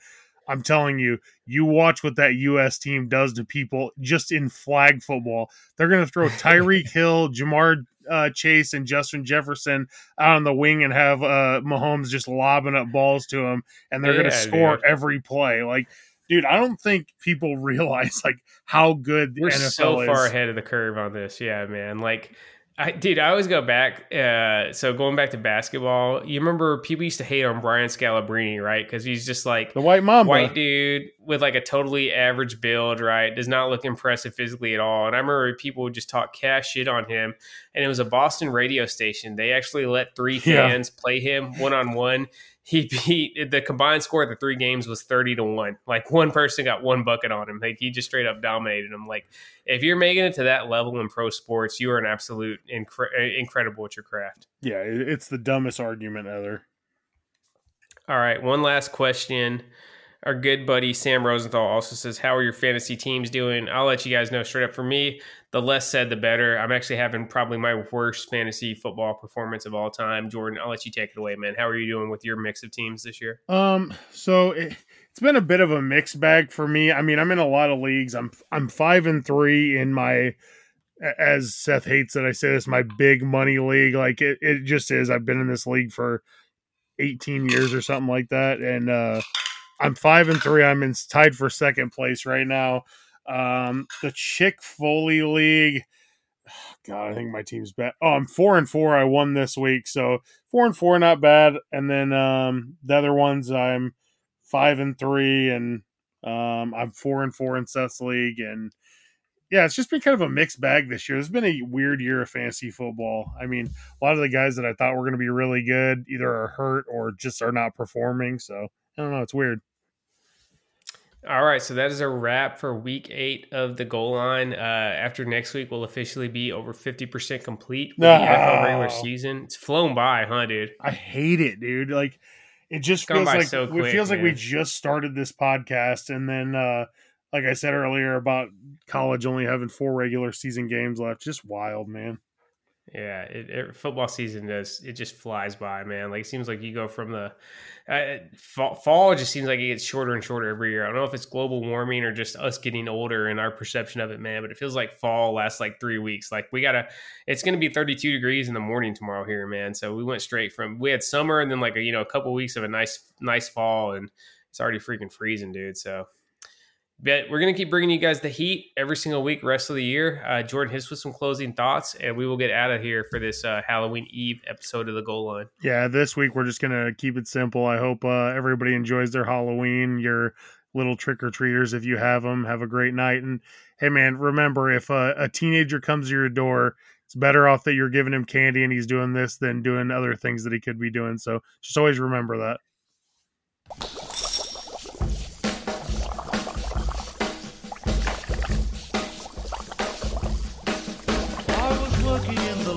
I'm telling you, you watch what that US team does to people just in flag football. They're going to throw Tyreek Hill, Ja'Marr uh, Chase and Justin Jefferson out on the wing and have uh, Mahomes just lobbing up balls to them and they're going to score dude. every play. Like dude, I don't think people realize like how good the we're NFL so is. far ahead of the curve on this yeah man like I, dude, I always go back. Uh, so going back to basketball, you remember people used to hate on Brian Scalabrine, right? Because he's just like The White mom, white dude with like a totally average build, right? Does not look impressive physically at all. And I remember people would just talk cash shit on him. And it was a Boston radio station. They actually let three Yeah. fans play him one on one. He beat the combined score of the three games was 30 to 1. Like one person got one bucket on him. Like he just straight up dominated him. Like if you're making it to that level in pro sports, you are an absolute incre- incredible at your craft. yeah, it's the dumbest argument ever. All right, one last question. Our good buddy Sam Rosenthal also says, How are your fantasy teams doing? I'll let you guys know straight up for me. The less said, the better. I'm actually having probably my worst fantasy football performance of all time. Jordan, I'll let you take it away, man. How are you doing with your mix of teams this year? Um, so it, it's been a bit of a mixed bag for me. I mean, I'm in a lot of leagues. I'm I'm five and three in my as Seth hates that I say this, my big money league. Like it, it just is. I've been in this league for 18 years or something like that. And uh I'm five and three. I'm in tied for second place right now. Um the Chick Foley League. God, I think my team's bad. Oh, I'm four and four. I won this week, so four and four, not bad. And then um, the other ones, I'm five and three, and um, I'm four and four in Seth's league. And yeah, it's just been kind of a mixed bag this year. It's been a weird year of fantasy football. I mean, a lot of the guys that I thought were going to be really good either are hurt or just are not performing. So I don't know. It's weird. All right, so that is a wrap for week eight of the goal line. Uh, after next week, we'll officially be over 50% complete with the NFL regular season. It's flown by, huh, dude? I hate it, dude. Like it just feels like so it quick, feels like we just started this podcast, and then uh like I said earlier about college only having four regular season games left. Just wild, man. Yeah, it, it, football season does it just flies by, man. Like it seems like you go from the uh, fall, fall just seems like it gets shorter and shorter every year. I don't know if it's global warming or just us getting older and our perception of it, man. But it feels like fall lasts like three weeks. Like we gotta, it's gonna be 32 degrees in the morning tomorrow here, man. So we went straight from we had summer and then like a, you know a couple weeks of a nice nice fall and it's already freaking freezing, dude. So. But we're gonna keep bringing you guys the heat every single week, rest of the year. Uh, Jordan hits with some closing thoughts, and we will get out of here for this uh, Halloween Eve episode of the Goal Line. Yeah, this week we're just gonna keep it simple. I hope uh, everybody enjoys their Halloween. Your little trick or treaters, if you have them, have a great night. And hey, man, remember if a teenager comes to your door, it's better off that you're giving him candy and he's doing this than doing other things that he could be doing. So just always remember that.